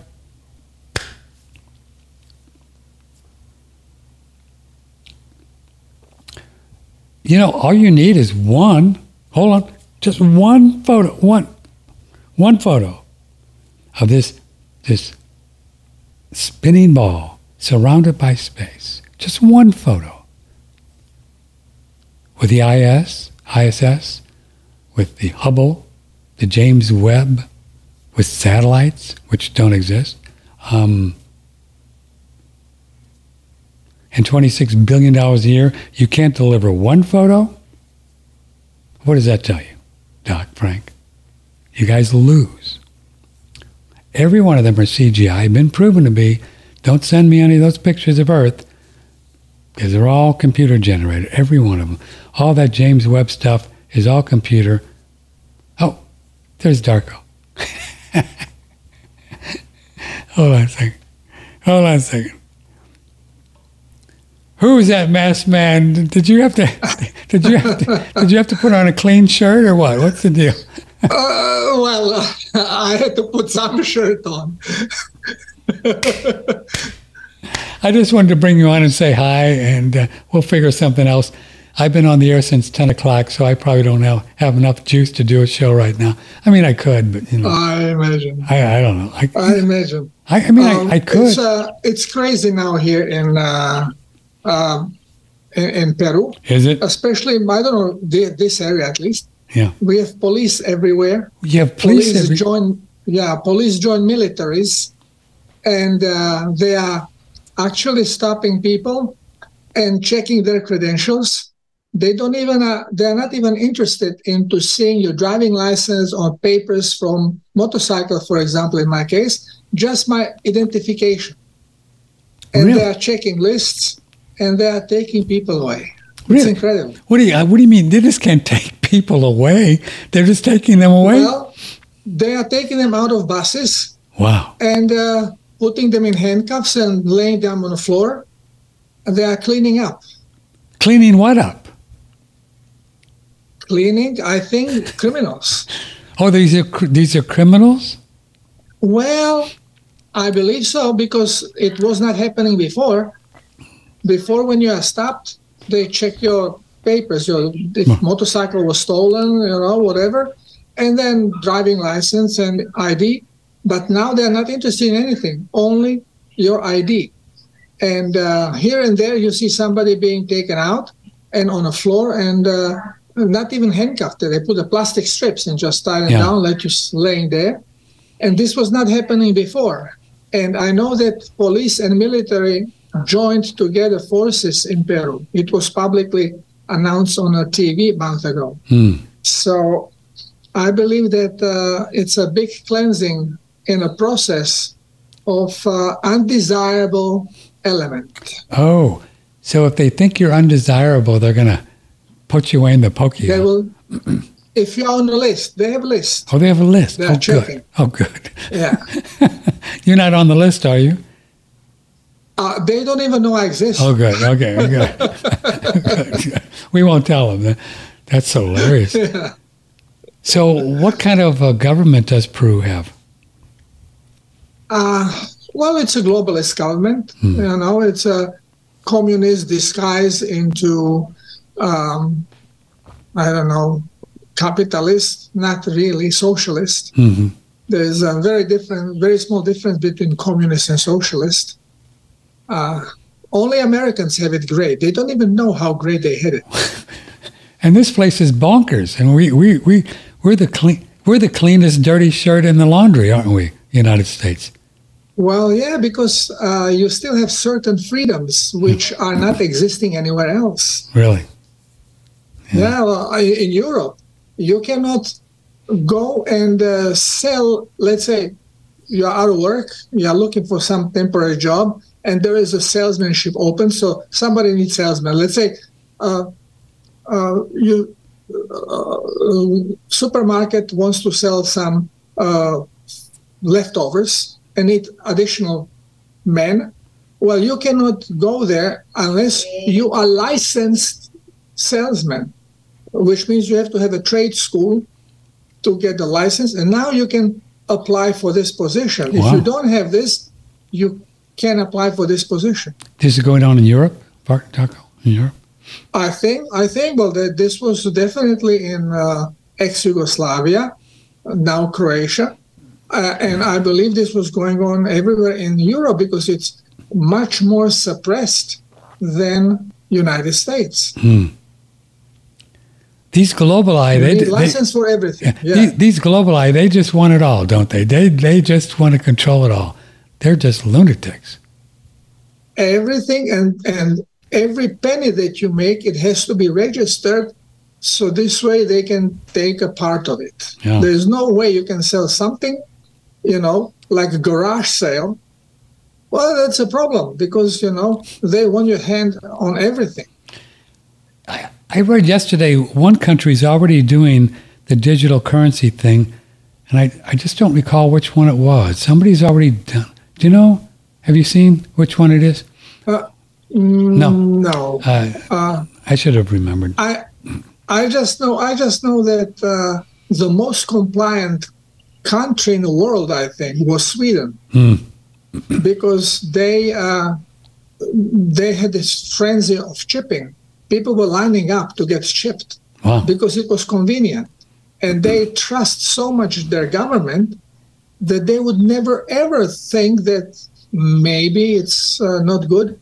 You know, all you need is one. Hold on. Just one photo. One. One photo of this this spinning ball surrounded by space. Just one photo. With the IS, ISS, with the Hubble, the James Webb, with satellites, which don't exist, um, and $26 billion a year, you can't deliver one photo? What does that tell you, Doc Frank? You guys lose. Every one of them are CGI, been proven to be. Don't send me any of those pictures of Earth because they're all computer generated, every one of them. All that James Webb stuff is all computer. Oh, there's Darko. Hold on a second. Hold on a second. Who is that masked man? Did you have to? Did you have to? Did you have to put on a clean shirt or what? What's the deal? uh, well, uh, I had to put some shirt on. I just wanted to bring you on and say hi, and uh, we'll figure something else. I've been on the air since 10 o'clock, so I probably don't have, have enough juice to do a show right now. I mean, I could, but, you know. I imagine. I, I don't know. I, I imagine. I, I mean, um, I, I, could. It's, uh, it's crazy now here in, uh, uh, in, in, Peru. Is it? Especially, I don't know, this area at least. Yeah. We have police everywhere. You have police, police every- join, yeah, police join militaries, and uh, they are actually stopping people and checking their credentials. They don't even uh, they're not even interested into seeing your driving license or papers from motorcycle for example in my case just my identification. And really? they are checking lists and they are taking people away. Really? it's incredible. What do you uh, what do you mean? They just can't take people away? They're just taking them away? Well they are taking them out of buses. Wow. And uh, putting them in handcuffs and laying them on the floor and they are cleaning up cleaning what up cleaning, I think criminals. Oh, these are these are criminals. Well, I believe so because it was not happening before. Before, when you are stopped, they check your papers, your if motorcycle was stolen, you know, whatever, and then driving license and ID. But now they're not interested in anything, only your ID. And uh, here and there, you see somebody being taken out and on a floor and uh, not even handcuffed. They put the plastic strips and just tie them Yeah. down, let you laying there. And this was not happening before. And I know that police and military joined together forces in Peru. It was publicly announced on a TV a month ago. Hmm. So I believe that uh, it's a big cleansing in a process of uh, undesirable element. Oh, so if they think you're undesirable, they're going to put you away in the pokey. They will, if you're on the list, they have a list. Oh, they have a list. They're oh, checking. good. Oh, good. Yeah. You're not on the list, are you? Uh, they don't even know I exist. Oh, good. Okay. okay. we won't tell them. That's hilarious. So, what kind of uh, government does Peru have? Uh, well, it's a globalist government. You know, it's a communist disguise into, um, I don't know, capitalist, not really socialist. hmm There's a very different, very small difference between communist and socialist. Uh, only Americans have it great. They don't even know how great they had it. And this place is bonkers. And we we we we're the clean we're the cleanest dirty shirt in the laundry, aren't we? United States. Well, yeah, because uh, you still have certain freedoms which are not existing anywhere else. Really. Yeah, well, I- in Europe, you cannot go and uh, sell. Let's say you are out of work, you are looking for some temporary job, and there is a salesmanship open. So somebody needs salesman. Let's say uh, uh, you uh, supermarket wants to sell some uh, leftovers and need additional men. Well, you cannot go there unless you are licensed salesman, which means you have to have a trade school to get the license. And now you can apply for this position. If you don't have this, you can apply for this position. This is going on in Europe, Darko, in Europe. I think I think well that this was definitely in uh, ex-Yugoslavia, now Croatia, uh, and I believe this was going on everywhere in Europe because it's much more suppressed than United States. These globali, You they, need they license for everything. Yeah. these, these they just want it all, don't they? They they just want to control it all. They're just lunatics. everything and and every penny that you make it has to be registered so this way they can take a part of it Yeah. there's no way you can sell something you know like a garage sale well that's a problem because you know they want your hand on everything I, I read yesterday one country is already doing the digital currency thing, and I, I just don't recall which one it was. Somebody's already done. Do you know? Have you seen which one it is? no No. no Uh, uh, I should have remembered. I I just know I just know that uh, the most compliant country in the world, I think, was Sweden, Hmm. because they uh, they had this frenzy of chipping. People were lining up to get chipped Wow. because it was convenient, and they trust so much their government that they would never ever think that maybe it's uh, not good.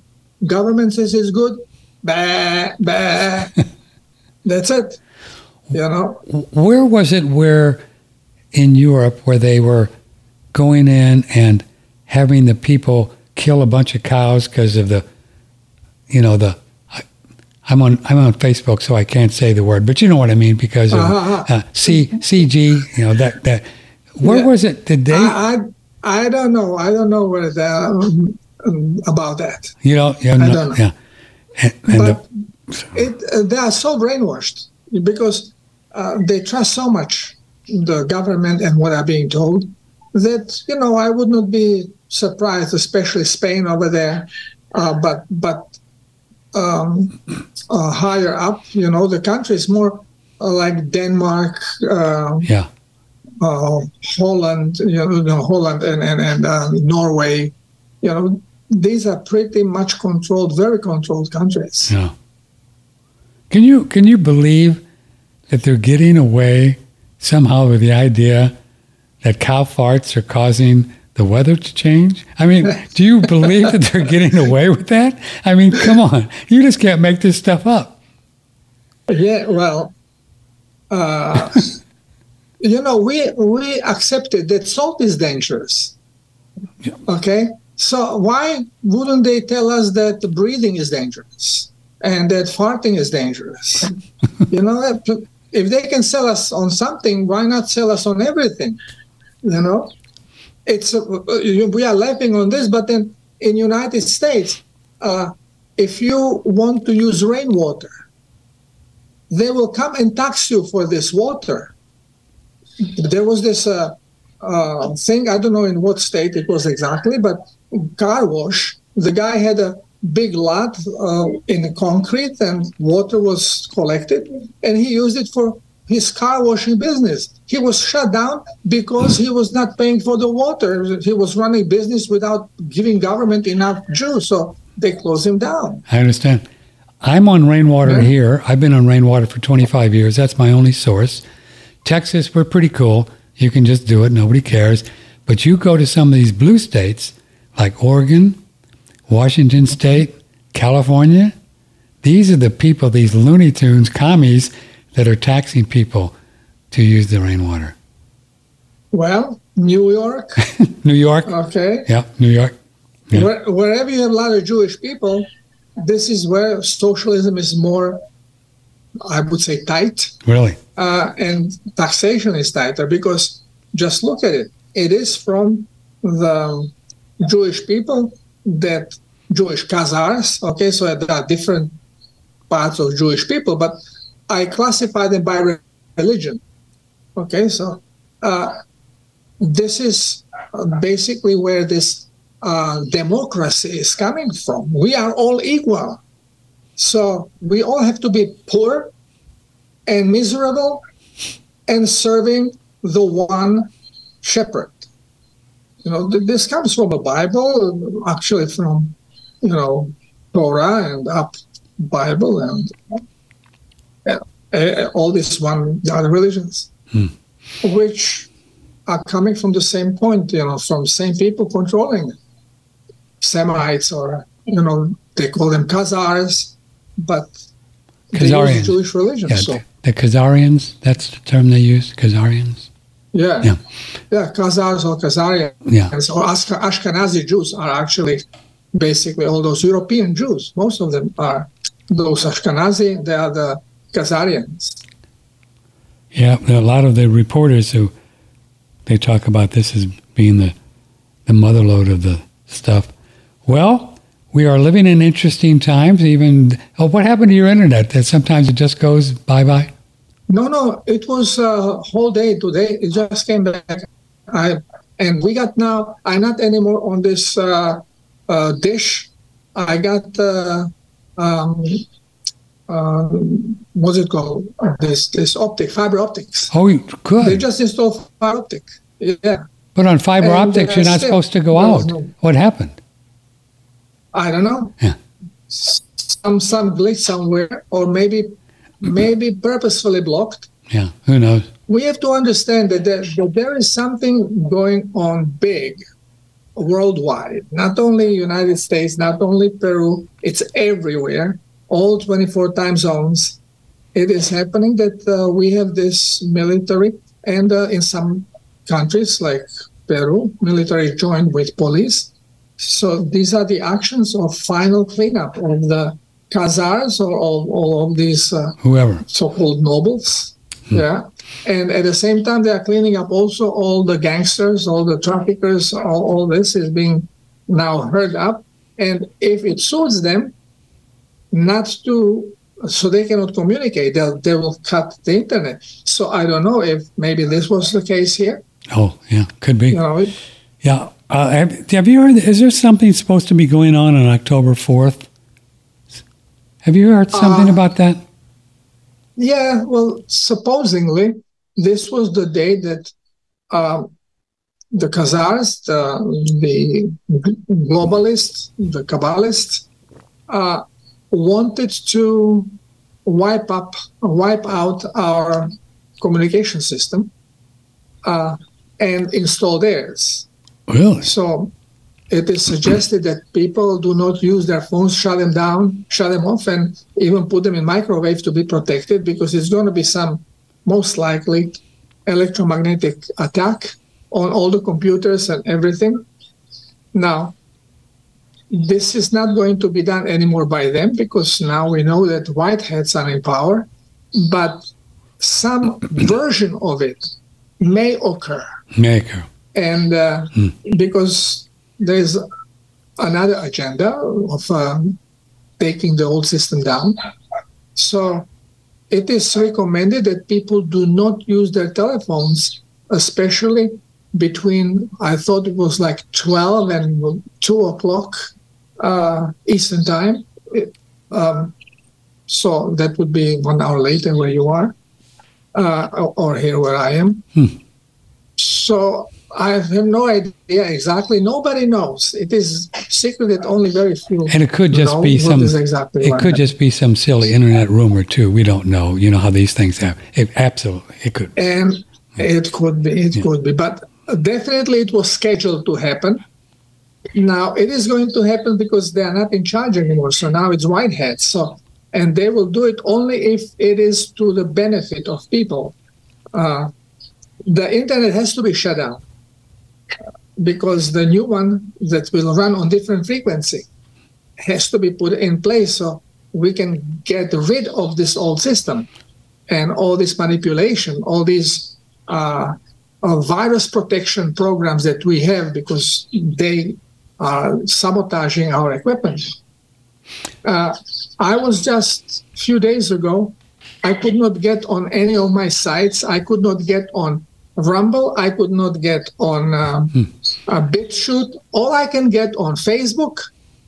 Government says it's good. Bah, bah. That's it. You know, Where was it where in Europe where they were going in and having the people kill a bunch of cows because of the, you know, the, I, I'm on I'm on Facebook so I can't say the word, but you know what I mean because of Uh-huh. uh, C CG, you know that that. Where Yeah. was it? Did they? I, I I don't know. I don't know where that um, about that. you know, you I know, don't know. yeah. And, and but the, it uh, they are so brainwashed because uh, they trust so much the government and what are being told that you know I would not be surprised, especially Spain over there, uh, but but um, uh, higher up, you know, the country is more uh, like Denmark, uh, yeah, uh, Holland, you know, you know, Holland and and, and uh, Norway, you know, these are pretty much controlled, very controlled countries. yeah. Can you can you believe that they're getting away somehow with the idea that cow farts are causing the weather to change? I mean, do you believe that they're getting away with that? I mean, come on, you just can't make this stuff up. Yeah, well, uh, you know, we we accepted that salt is dangerous. Yeah. Okay, so why wouldn't they tell us that breathing is dangerous and that farting is dangerous? you know, if they can sell us on something, why not sell us on everything? You know, it's uh, we are laughing on this, but then in United States, uh, if you want to use rainwater, they will come and tax you for this water. There was this uh, uh, thing, I don't know in what state it was exactly, but car wash, the guy had a big lot uh, in concrete and water was collected and he used it for his car washing business. He was shut down because he was not paying for the water. He was running business without giving government enough juice, so they closed him down. I understand. I'm on rainwater Yeah. here. I've been on rainwater for 25 years. That's my only source. Texas, we're pretty cool. You can just do it. Nobody cares. But you go to some of these blue states like Oregon, Washington State, California. These are the people, these Looney Tunes commies that are taxing people to use the rainwater. Well, New York, New York. okay, Yeah, New York. Yeah. Where, wherever you have a lot of Jewish people, this is where socialism is more, I would say, tight, Really? uh, and taxation is tighter because just look at it. It is from the Jewish people that Jewish Khazars, okay, so there are different parts of Jewish people, but I classify them by religion. Okay, so uh, this is uh, basically where this uh, democracy is coming from. We are all equal. So we all have to be poor and miserable and serving the one shepherd. You know, th- this comes from the Bible, actually from, you know, Torah and up Bible and uh, all these one the other religions, Hmm. which are coming from the same point, you know, from same people controlling it. Semites or, you know, they call them Khazars, but they use Jewish religion. Yeah, so, the Khazarians, that's the term they use, Khazarians. yeah. Yeah. Yeah, Khazars or Khazarians Yeah. or Ashkenazi Jews are actually basically all those European Jews. Most of them are those Ashkenazi, they are the Khazarians. Yeah, there are a lot of the reporters who they talk about this as being the the motherlode of the stuff. Well, we are living in interesting times. Even oh, what happened to your internet? That sometimes it just goes bye bye. No, no, it was a whole day today. It just came back. I and we got now. I'm not anymore on this uh, uh, dish. I got uh, um, uh, what's it called? This this optic fiber optics. Oh, you- They just installed fiber optic. Yeah, But on fiber and, optics, uh, you're not still- supposed to go out. no- What happened? I don't know. Yeah. Some some glitch somewhere, or maybe maybe purposefully blocked. Yeah, who knows? we have to understand that there, that there is something going on big worldwide not only united states not only peru it's everywhere all 24 time zones it is happening that uh, we have this military and uh, in some countries like peru military joined with police so these are the actions of final cleanup of the khazars or all, all of these uh, Whoever. so-called nobles. Yeah. And at the same time, they are cleaning up also all the gangsters, all the traffickers, all, all this is being now heard up. And if it suits them not to, so they cannot communicate, they'll, they will cut the internet. So I don't know if maybe this was the case here. Oh, yeah, could be. You know, it, Yeah. Uh, have, have you heard? Is there something supposed to be going on on October fourth? Have you heard something Uh, about that? Yeah, well, supposedly this was the day that um, the Khazars, the, the globalists, the Kabbalists, uh, wanted to wipe up, wipe out our communication system uh, and install theirs. Really? So it is suggested that people do not use their phones, shut them down, shut them off, and even put them in microwave to be protected because it's going to be some, most likely, electromagnetic attack on all the computers and everything. Now, this is not going to be done anymore by them because now we know that whiteheads are in power, but some version of it may occur. May occur. And uh, hmm. because there's another agenda of um, taking the old system down. So it is recommended that people do not use their telephones, especially between, I thought it was like 12 and 2 o'clock uh, Eastern Time. It, um, so that would be one hour later where you are, uh, or here where I am. Hmm. So I have no idea exactly. Nobody knows. It is secret that only very few. And it could just be some. Exactly it could just be some silly internet rumor too. We don't know. You know how these things happen. It, absolutely, it could. And it could be. It yeah. could be. But definitely, it was scheduled to happen. Now it is going to happen because they are not in charge anymore. So now it's whiteheads. So and they will do it only if it is to the benefit of people. Uh, the internet has to be shut down because the new one that will run on different frequency has to be put in place so we can get rid of this old system and all this manipulation, all these uh, uh, virus protection programs that we have because they are sabotaging our equipment. Uh, I was just a few days ago, I could not get on any of my sites. I could not get on Rumble. I could not get on uh, hmm. a BitChute. All I can get on Facebook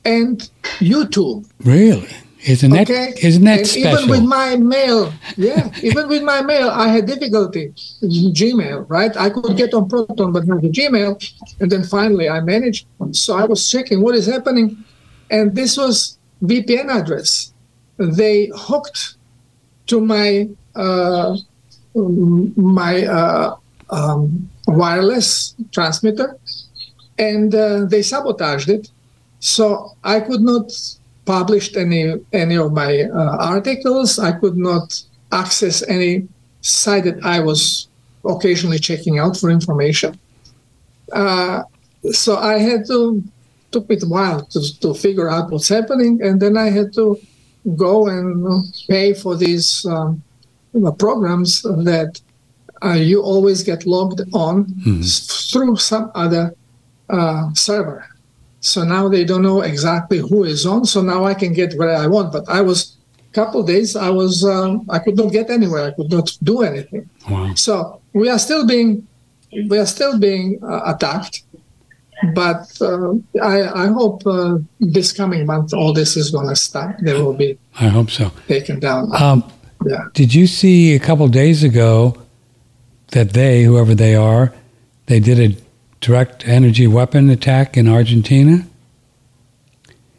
and YouTube. Really? Isn't that okay? isn't that and special? Even with my mail, yeah, even with my mail, I had difficulty. Gmail, right? I could get on Proton, but not the Gmail. And then finally, I managed. So I was checking what is happening, and this was VPN address. They hooked to my uh, my uh, um, wireless transmitter, and uh, they sabotaged it. So I could not publish any any of my uh, articles. I could not access any site that I was occasionally checking out for information. Uh, so I had to took me a while to, to figure out what's happening, and then I had to go and pay for these um, programs that uh, you always get logged on mm-hmm. through some other uh, server. So now they don't know exactly who is on. So now I can get where I want. But I was a couple days. I was um, I could not get anywhere. I could not do anything. Wow. So we are still being we are still being uh, attacked. But uh, I, I hope uh, this coming month all this is going to stop. They will be. I hope so. Taken down. Um, yeah. Did you see a couple days ago? That they, whoever they are, they did a direct energy weapon attack in Argentina.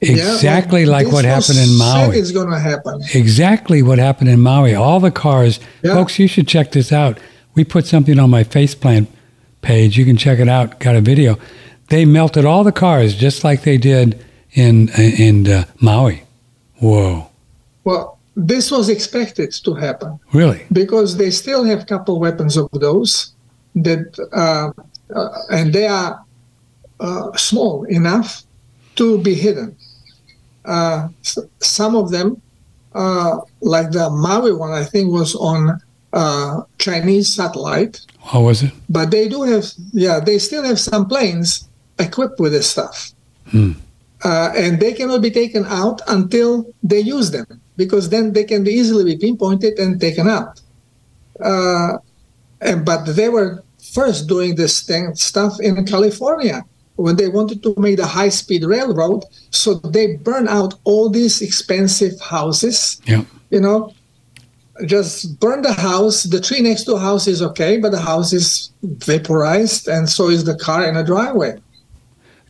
Exactly yeah, well, like what happened in Maui. It's going to happen. Exactly what happened in Maui. All the cars, yeah. folks, you should check this out. We put something on my faceplant page. You can check it out. Got a video. They melted all the cars just like they did in in uh, Maui. Whoa. Well, this was expected to happen. Really? Because they still have a couple weapons of those that, uh, uh, and they are uh, small enough to be hidden. Uh, some of them, uh, like the Maui one, I think was on uh, Chinese satellite. How was it? But they do have, yeah, they still have some planes equipped with this stuff. Hmm. and they cannot be taken out until they use them because then they can be easily be pinpointed and taken out. Uh, and, but they were first doing this thing, stuff in California when they wanted to make the high speed railroad. So they burn out all these expensive houses. Yeah. You know, just burn the house. The tree next to the house is okay, but the house is vaporized, and so is the car in a driveway.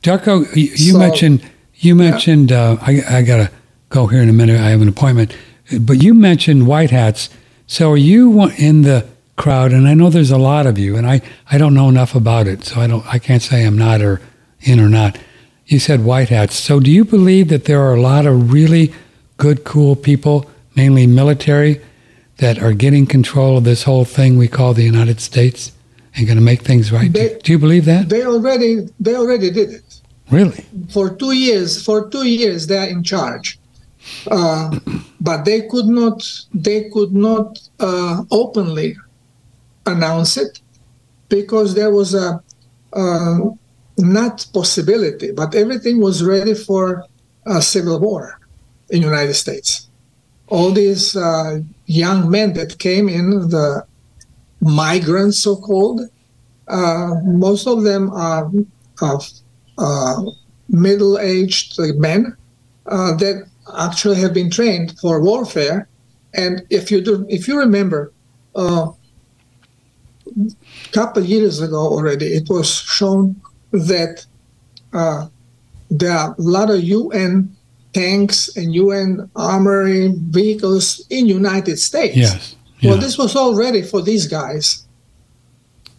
Darko, you, you so, mentioned you mentioned yeah. uh, I, I got a go here in a minute. I have an appointment. but you mentioned white hats. So are you in the crowd? And I know there's a lot of you, and I, I don't know enough about it, so I don't I can't say I'm not or in or not. You said white hats. So do you believe that there are a lot of really good, cool people, mainly military, that are getting control of this whole thing we call the United States and going to make things right? do, do you believe that? They already they already did it. Really? for two years for two years they are in charge uh, but they could not they could not uh, openly announce it because there was a uh, not possibility but everything was ready for a civil war in the united states. All these uh, young men that came in the migrants so called uh, most of them are of uh, middle-aged men that actually have been trained for warfare. And if you do, if you remember, a couple years ago already, it was shown that uh, there are a lot of UN tanks and UN armory vehicles in United States. Yes. Well, this was all ready for these guys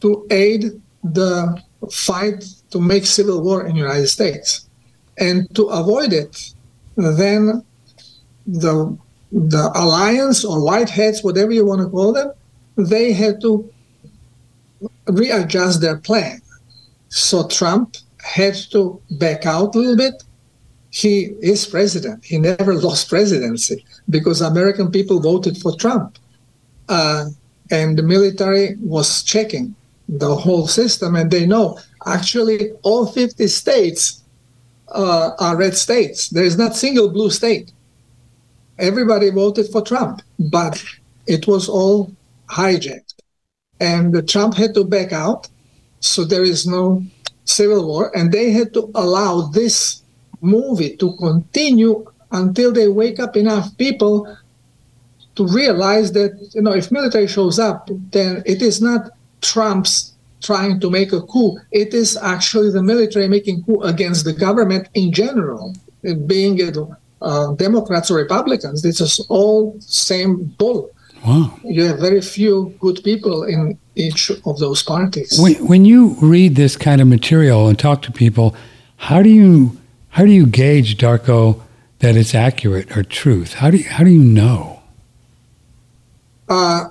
to aid the fight to make civil war in the United States. And to avoid it, then the the alliance or whiteheads, whatever you want to call them, they had to readjust their plan. So Trump had to back out a little bit. He is president. He never lost presidency because American people voted for Trump. Uh, and the military was checking the whole system, and they know actually all 50 states uh, are red states. There is not single blue state. Everybody voted for Trump, but it was all hijacked, and Trump had to back out, so there is no civil war, and they had to allow this movie to continue until they wake up enough people to realize that you know if military shows up, then it is not Trump's trying to make a coup. It is actually the military making coup against the government in general, being it uh, Democrats or Republicans. This is all same bull. Wow. You have very few good people in each of those parties. When, when you read this kind of material and talk to people, how do you how do you gauge Darko that it's accurate or truth? How do you, how do you know? Uh,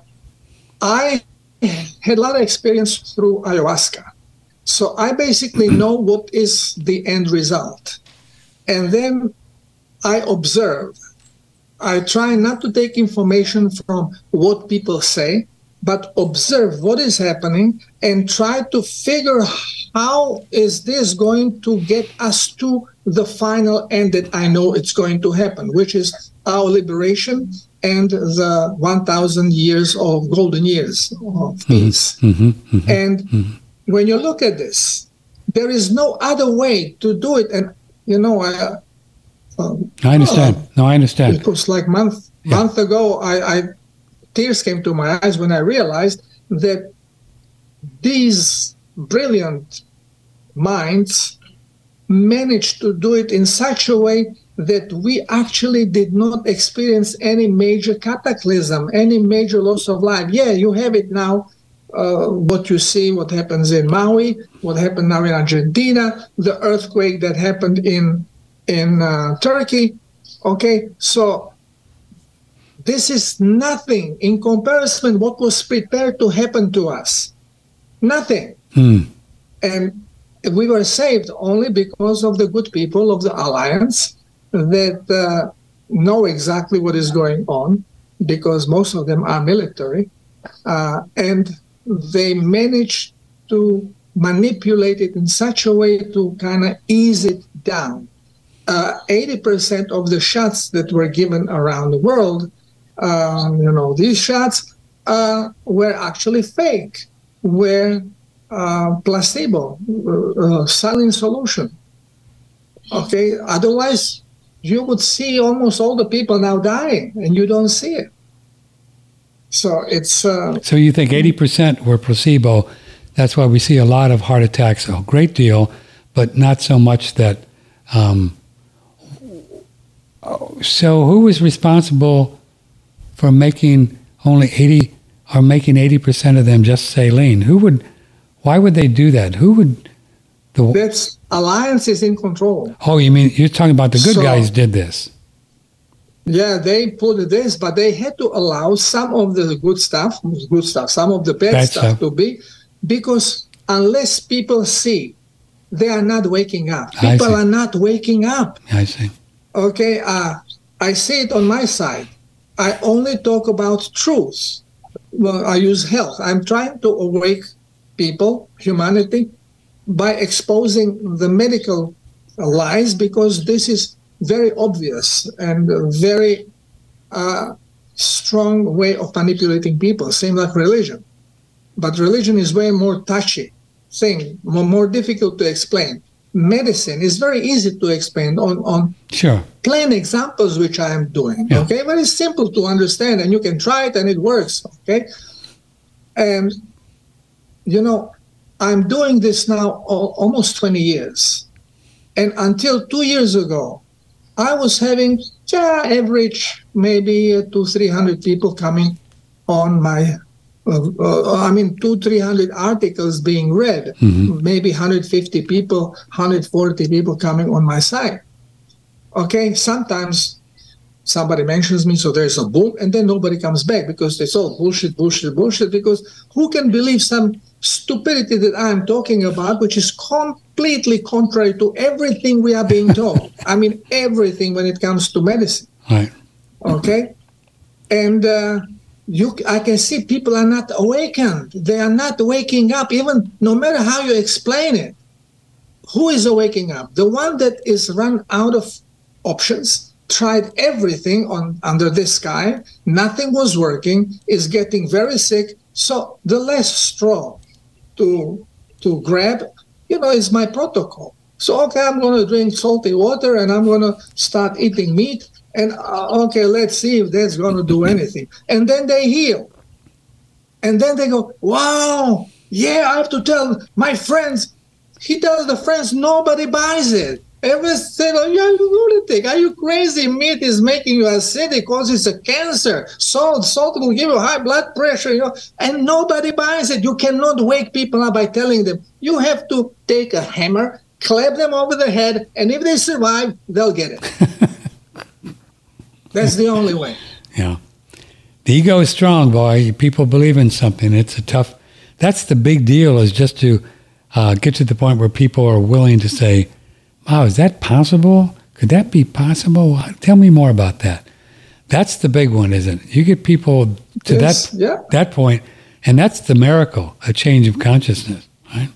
I had a lot of experience through ayahuasca. So I basically know what is the end result. And then I observe. I try not to take information from what people say, but observe what is happening and try to figure how is this going to get us to the final end that I know it's going to happen, which is our liberation and the 1,000 years of golden years of peace. hmm hmm And when you look at this, there is no other way to do it. And you know, I, um, I understand. No, I understand. it was like month Yeah. month ago. I, I tears came to my eyes when I realized that these brilliant minds managed to do it in such a way that we actually did not experience any major cataclysm, any major loss of life. Yeah, you have it now. Uh, what you see, what happens in Maui, what happened now in Argentina, the earthquake that happened in in uh, Turkey. Okay, so this is nothing in comparison what was prepared to happen to us. Nothing. Hmm. And we were saved only because of the good people of the alliance that uh, know exactly what is going on, because most of them are military, uh, and they managed to manipulate it in such a way to kind of ease it down. Uh, 80% of the shots that were given around the world, uh, you know, these shots uh, were actually fake, were uh, placebo, uh, uh, saline solution. Okay, otherwise you would see almost all the people now dying, and you don't see it. So it's uh, So you think 80% were placebo. That's why we see a lot of heart attacks, a great deal, but not so much that. Um, oh, so who was responsible for making only 80 or making 80% of them just saline? Who would, why would they do that? Who would, the, That's Alliance is in control. oh, you mean, you're talking about the good So- guys did this. Yeah, they put this, but they had to allow some of the good stuff, good stuff, some of the bad, Bad stuff, stuff. to be, because unless people see, they are not waking up. People are not waking up. I see. Okay, uh, I see it on my side. I only talk about truth. Well, I use health. I'm trying to awake people, humanity, by exposing the medical lies because this is very obvious and very uh, strong way of manipulating people, same like religion. But religion is way more touchy thing, more, more difficult to explain. Medicine is very easy to explain on, on Sure. plain examples which I am doing. Yeah. Okay, very simple to understand, and you can try it, and it works. Okay, and you know, I'm doing this now al- almost 20 years, and until two years ago, I was having yeah, average maybe uh, two, three hundred people coming on my. Uh, uh, I mean, two, three hundred articles being read, Mhm. maybe 150 people, 140 people coming on my site. Okay sometimes somebody mentions me so there's a boom and then nobody comes back because it's all bullshit bullshit bullshit because who can believe some stupidity that i'm talking about which is completely contrary to everything we are being told i mean everything when it comes to medicine. Right. okay? And uh, you i can see people are not awakened. They are not waking up even no matter how you explain it. Who is waking up? The one that is run out of options tried everything on under this sky nothing was working is getting very sick. So the less straw to to grab you know is my protocol. So okay i'm going to drink salty water and i'm going to start eating meat and uh, okay let's see if that's going to do anything and then they heal and then they go wow yeah i have to tell my friends he tells the friends nobody buys it Every single, you're a lunatic. Are you crazy? Meat is making you acidic, causes a cancer. Salt, salt will give you high blood pressure, you know, and nobody buys it. You cannot wake people up by telling them. You have to take a hammer, clap them over the head, and if they survive, they'll get it. That's the only way. Yeah. The ego is strong, boy. People believe in something. It's a tough. That's the big deal. Is just to uh, get to the point where people are willing to say, "Wow, is that possible? Could that be possible? Tell me more about that." That's the big one, isn't it? You get people to that yeah. that point, and that's the miracle, a change of consciousness, right?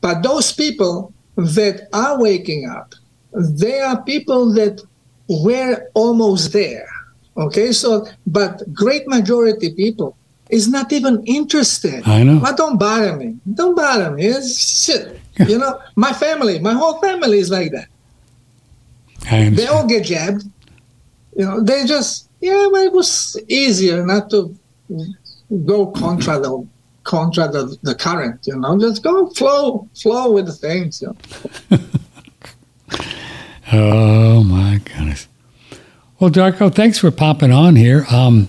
But those people that are waking up, they are people that were almost there. Okay, so but great majority people is not even interested. I know. But don't bother me. Don't bother me. It's shit. You know, my family, my whole family is like that. I They all get jabbed. You know, they just yeah, but it was easier not to go contra the contra the, the current, you know. Just go flow, flow with the things, you know. Oh my goodness. Well, Darko, thanks for popping on here. Um,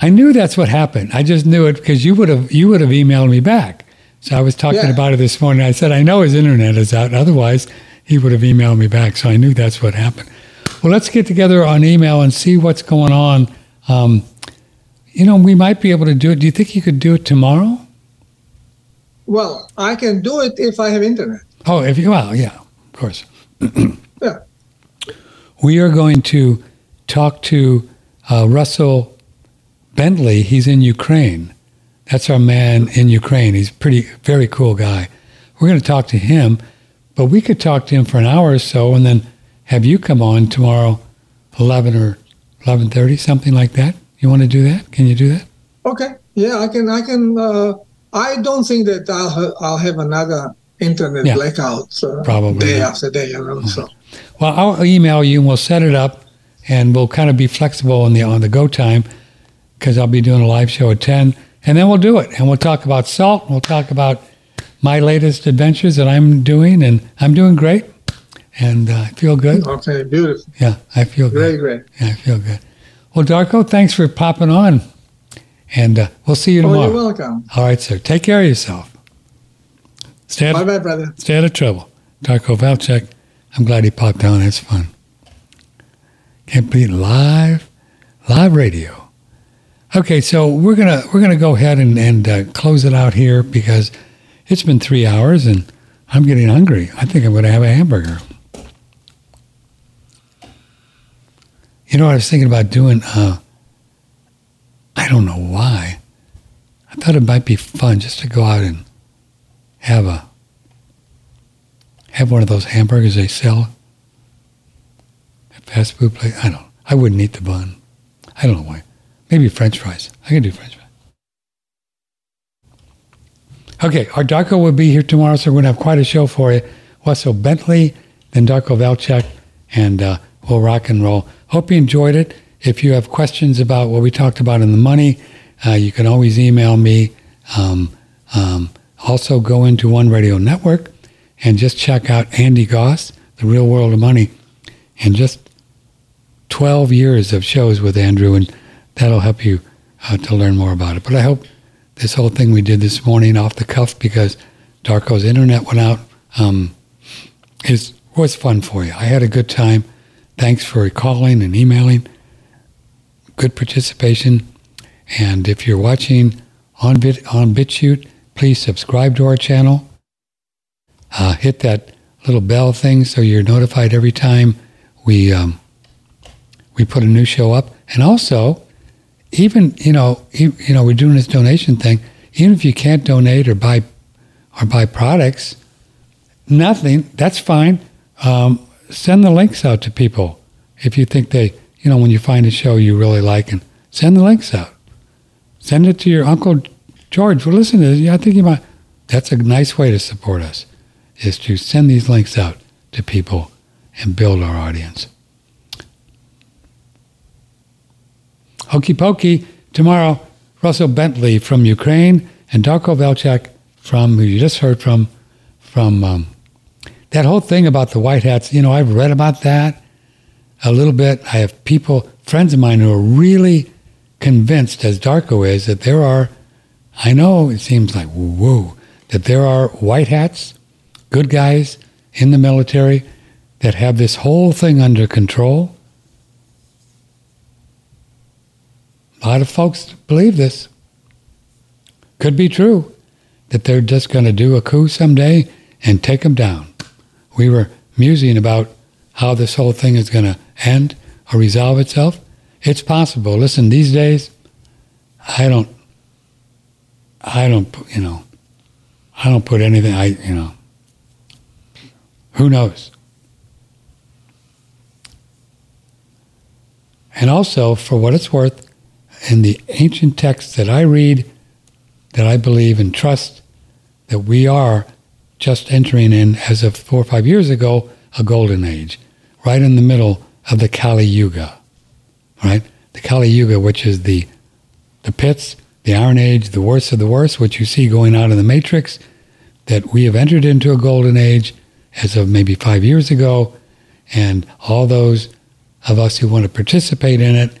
I knew that's what happened. I just knew it because you would have you would have emailed me back. So I was talking Yeah. about it this morning. I said I know his internet is out. Otherwise, he would have emailed me back. So I knew that's what happened. Well, let's get together on email and see what's going on. Um, you know, we might be able to do it. Do you think you could do it tomorrow? Well, I can do it if I have internet. Oh, if you well, yeah, of course. Yeah. We are going to talk to uh, Russell Bentley. He's in Ukraine. That's our man in Ukraine. He's pretty, very cool guy. We're going to talk to him, but we could talk to him for an hour or so, and then have you come on tomorrow, eleven or eleven thirty, something like that. You want to do that? Can you do that? Okay. Yeah, I can. I can. Uh, I don't think that I'll I'll have another internet Yeah. blackout uh, Probably day after day. You know. So Well, I'll email you and we'll set it up, and we'll kind of be flexible on the on the go time because I'll be doing a live show at ten, and then we'll do it, and we'll talk about salt. And we'll talk about my latest adventures that I'm doing, and I'm doing great, and uh, I feel good. okay, beautiful, Yeah, I feel good. great, great. Yeah, I feel good. Well, Darko, thanks for popping on. And uh, we'll see you tomorrow. Oh, you're welcome. All right, sir. Take care of yourself. Stay out, Bye bye, brother. stay out of trouble. Darko Velcek, I'm glad he popped on. It's fun. Can't beat live, live radio. Okay, so we're gonna we're gonna go ahead and, and uh, close it out here because it's been three hours and I'm getting hungry. I think I'm gonna have a hamburger. You know, I was thinking about doing. Uh, I don't know why. I thought it might be fun just to go out and have a have one of those hamburgers they sell at fast food place. I don't. I wouldn't eat the bun. I don't know why. Maybe French fries. I can do French fries. Okay, our Darko will be here tomorrow, so we're gonna have quite a show for you. Russell Bentley, then Darko Velcek, and uh, we'll rock and roll. Hope you enjoyed it. If you have questions about what we talked about in the money, uh, you can always email me. Um, um, also, go into One Radio Network and just check out Andy Gause, The Real World of Money, and just 12 years of shows with Andrew, and that'll help you uh, to learn more about it. But I hope this whole thing we did this morning off the cuff because Darko's internet went out um, is was fun for you. I had a good time. Thanks for calling and emailing. Good participation. And if you're watching on Bit on BitChute, please subscribe to our channel. Uh, hit that little bell thing so you're notified every time we um, we put a new show up. And also, even you know, e- you know, we're doing this donation thing. Even if you can't donate or buy or buy products, nothing. That's fine. Um, send the links out to people if you think they, you know, when you find a show you really like, and send the links out. Send it to your uncle George. Well, listen to this. I think you might. That's a nice way to support us, is to send these links out to people and build our audience. Hokey pokey. Tomorrow, Russell Bentley from Ukraine and Darko Velcek from, who you just heard from, from um, that whole thing about the white hats. You know, I've read about that a little bit. I have people, friends of mine, who are really convinced, as Darko is, that there are, I know it seems like whoa, that there are white hats, good guys in the military that have this whole thing under control. A lot of folks believe this. Could be true that they're just going to do a coup someday and take them down. We were musing about how this whole thing is going to end or resolve itself. It's possible. Listen, these days, I don't, I don't, you know, I don't put anything, I, you know, who knows? And also, for what it's worth, in the ancient texts that I read, that I believe and trust, that we are just entering in, as of four or five years ago, a golden age, right in the middle of the Kali Yuga, right? The Kali Yuga, which is the the pits, the Iron Age, the worst of the worst, what you see going on in the Matrix, that we have entered into a golden age as of maybe five years ago, and all those of us who want to participate in it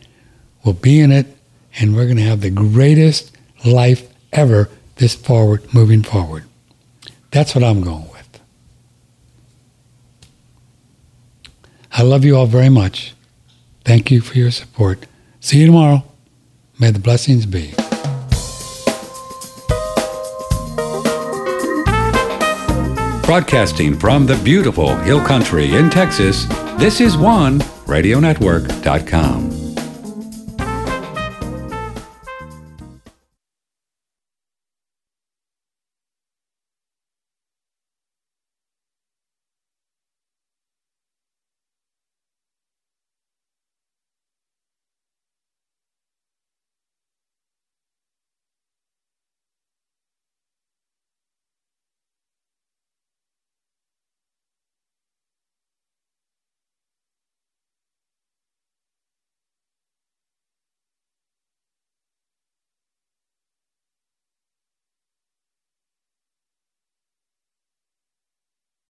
will be in it, and we're going to have the greatest life ever this forward, moving forward. That's what I'm going with. I love you all very much. Thank you for your support. See you tomorrow. May the blessings be. Broadcasting from the beautiful Hill Country in Texas, this is one radionetwork.com.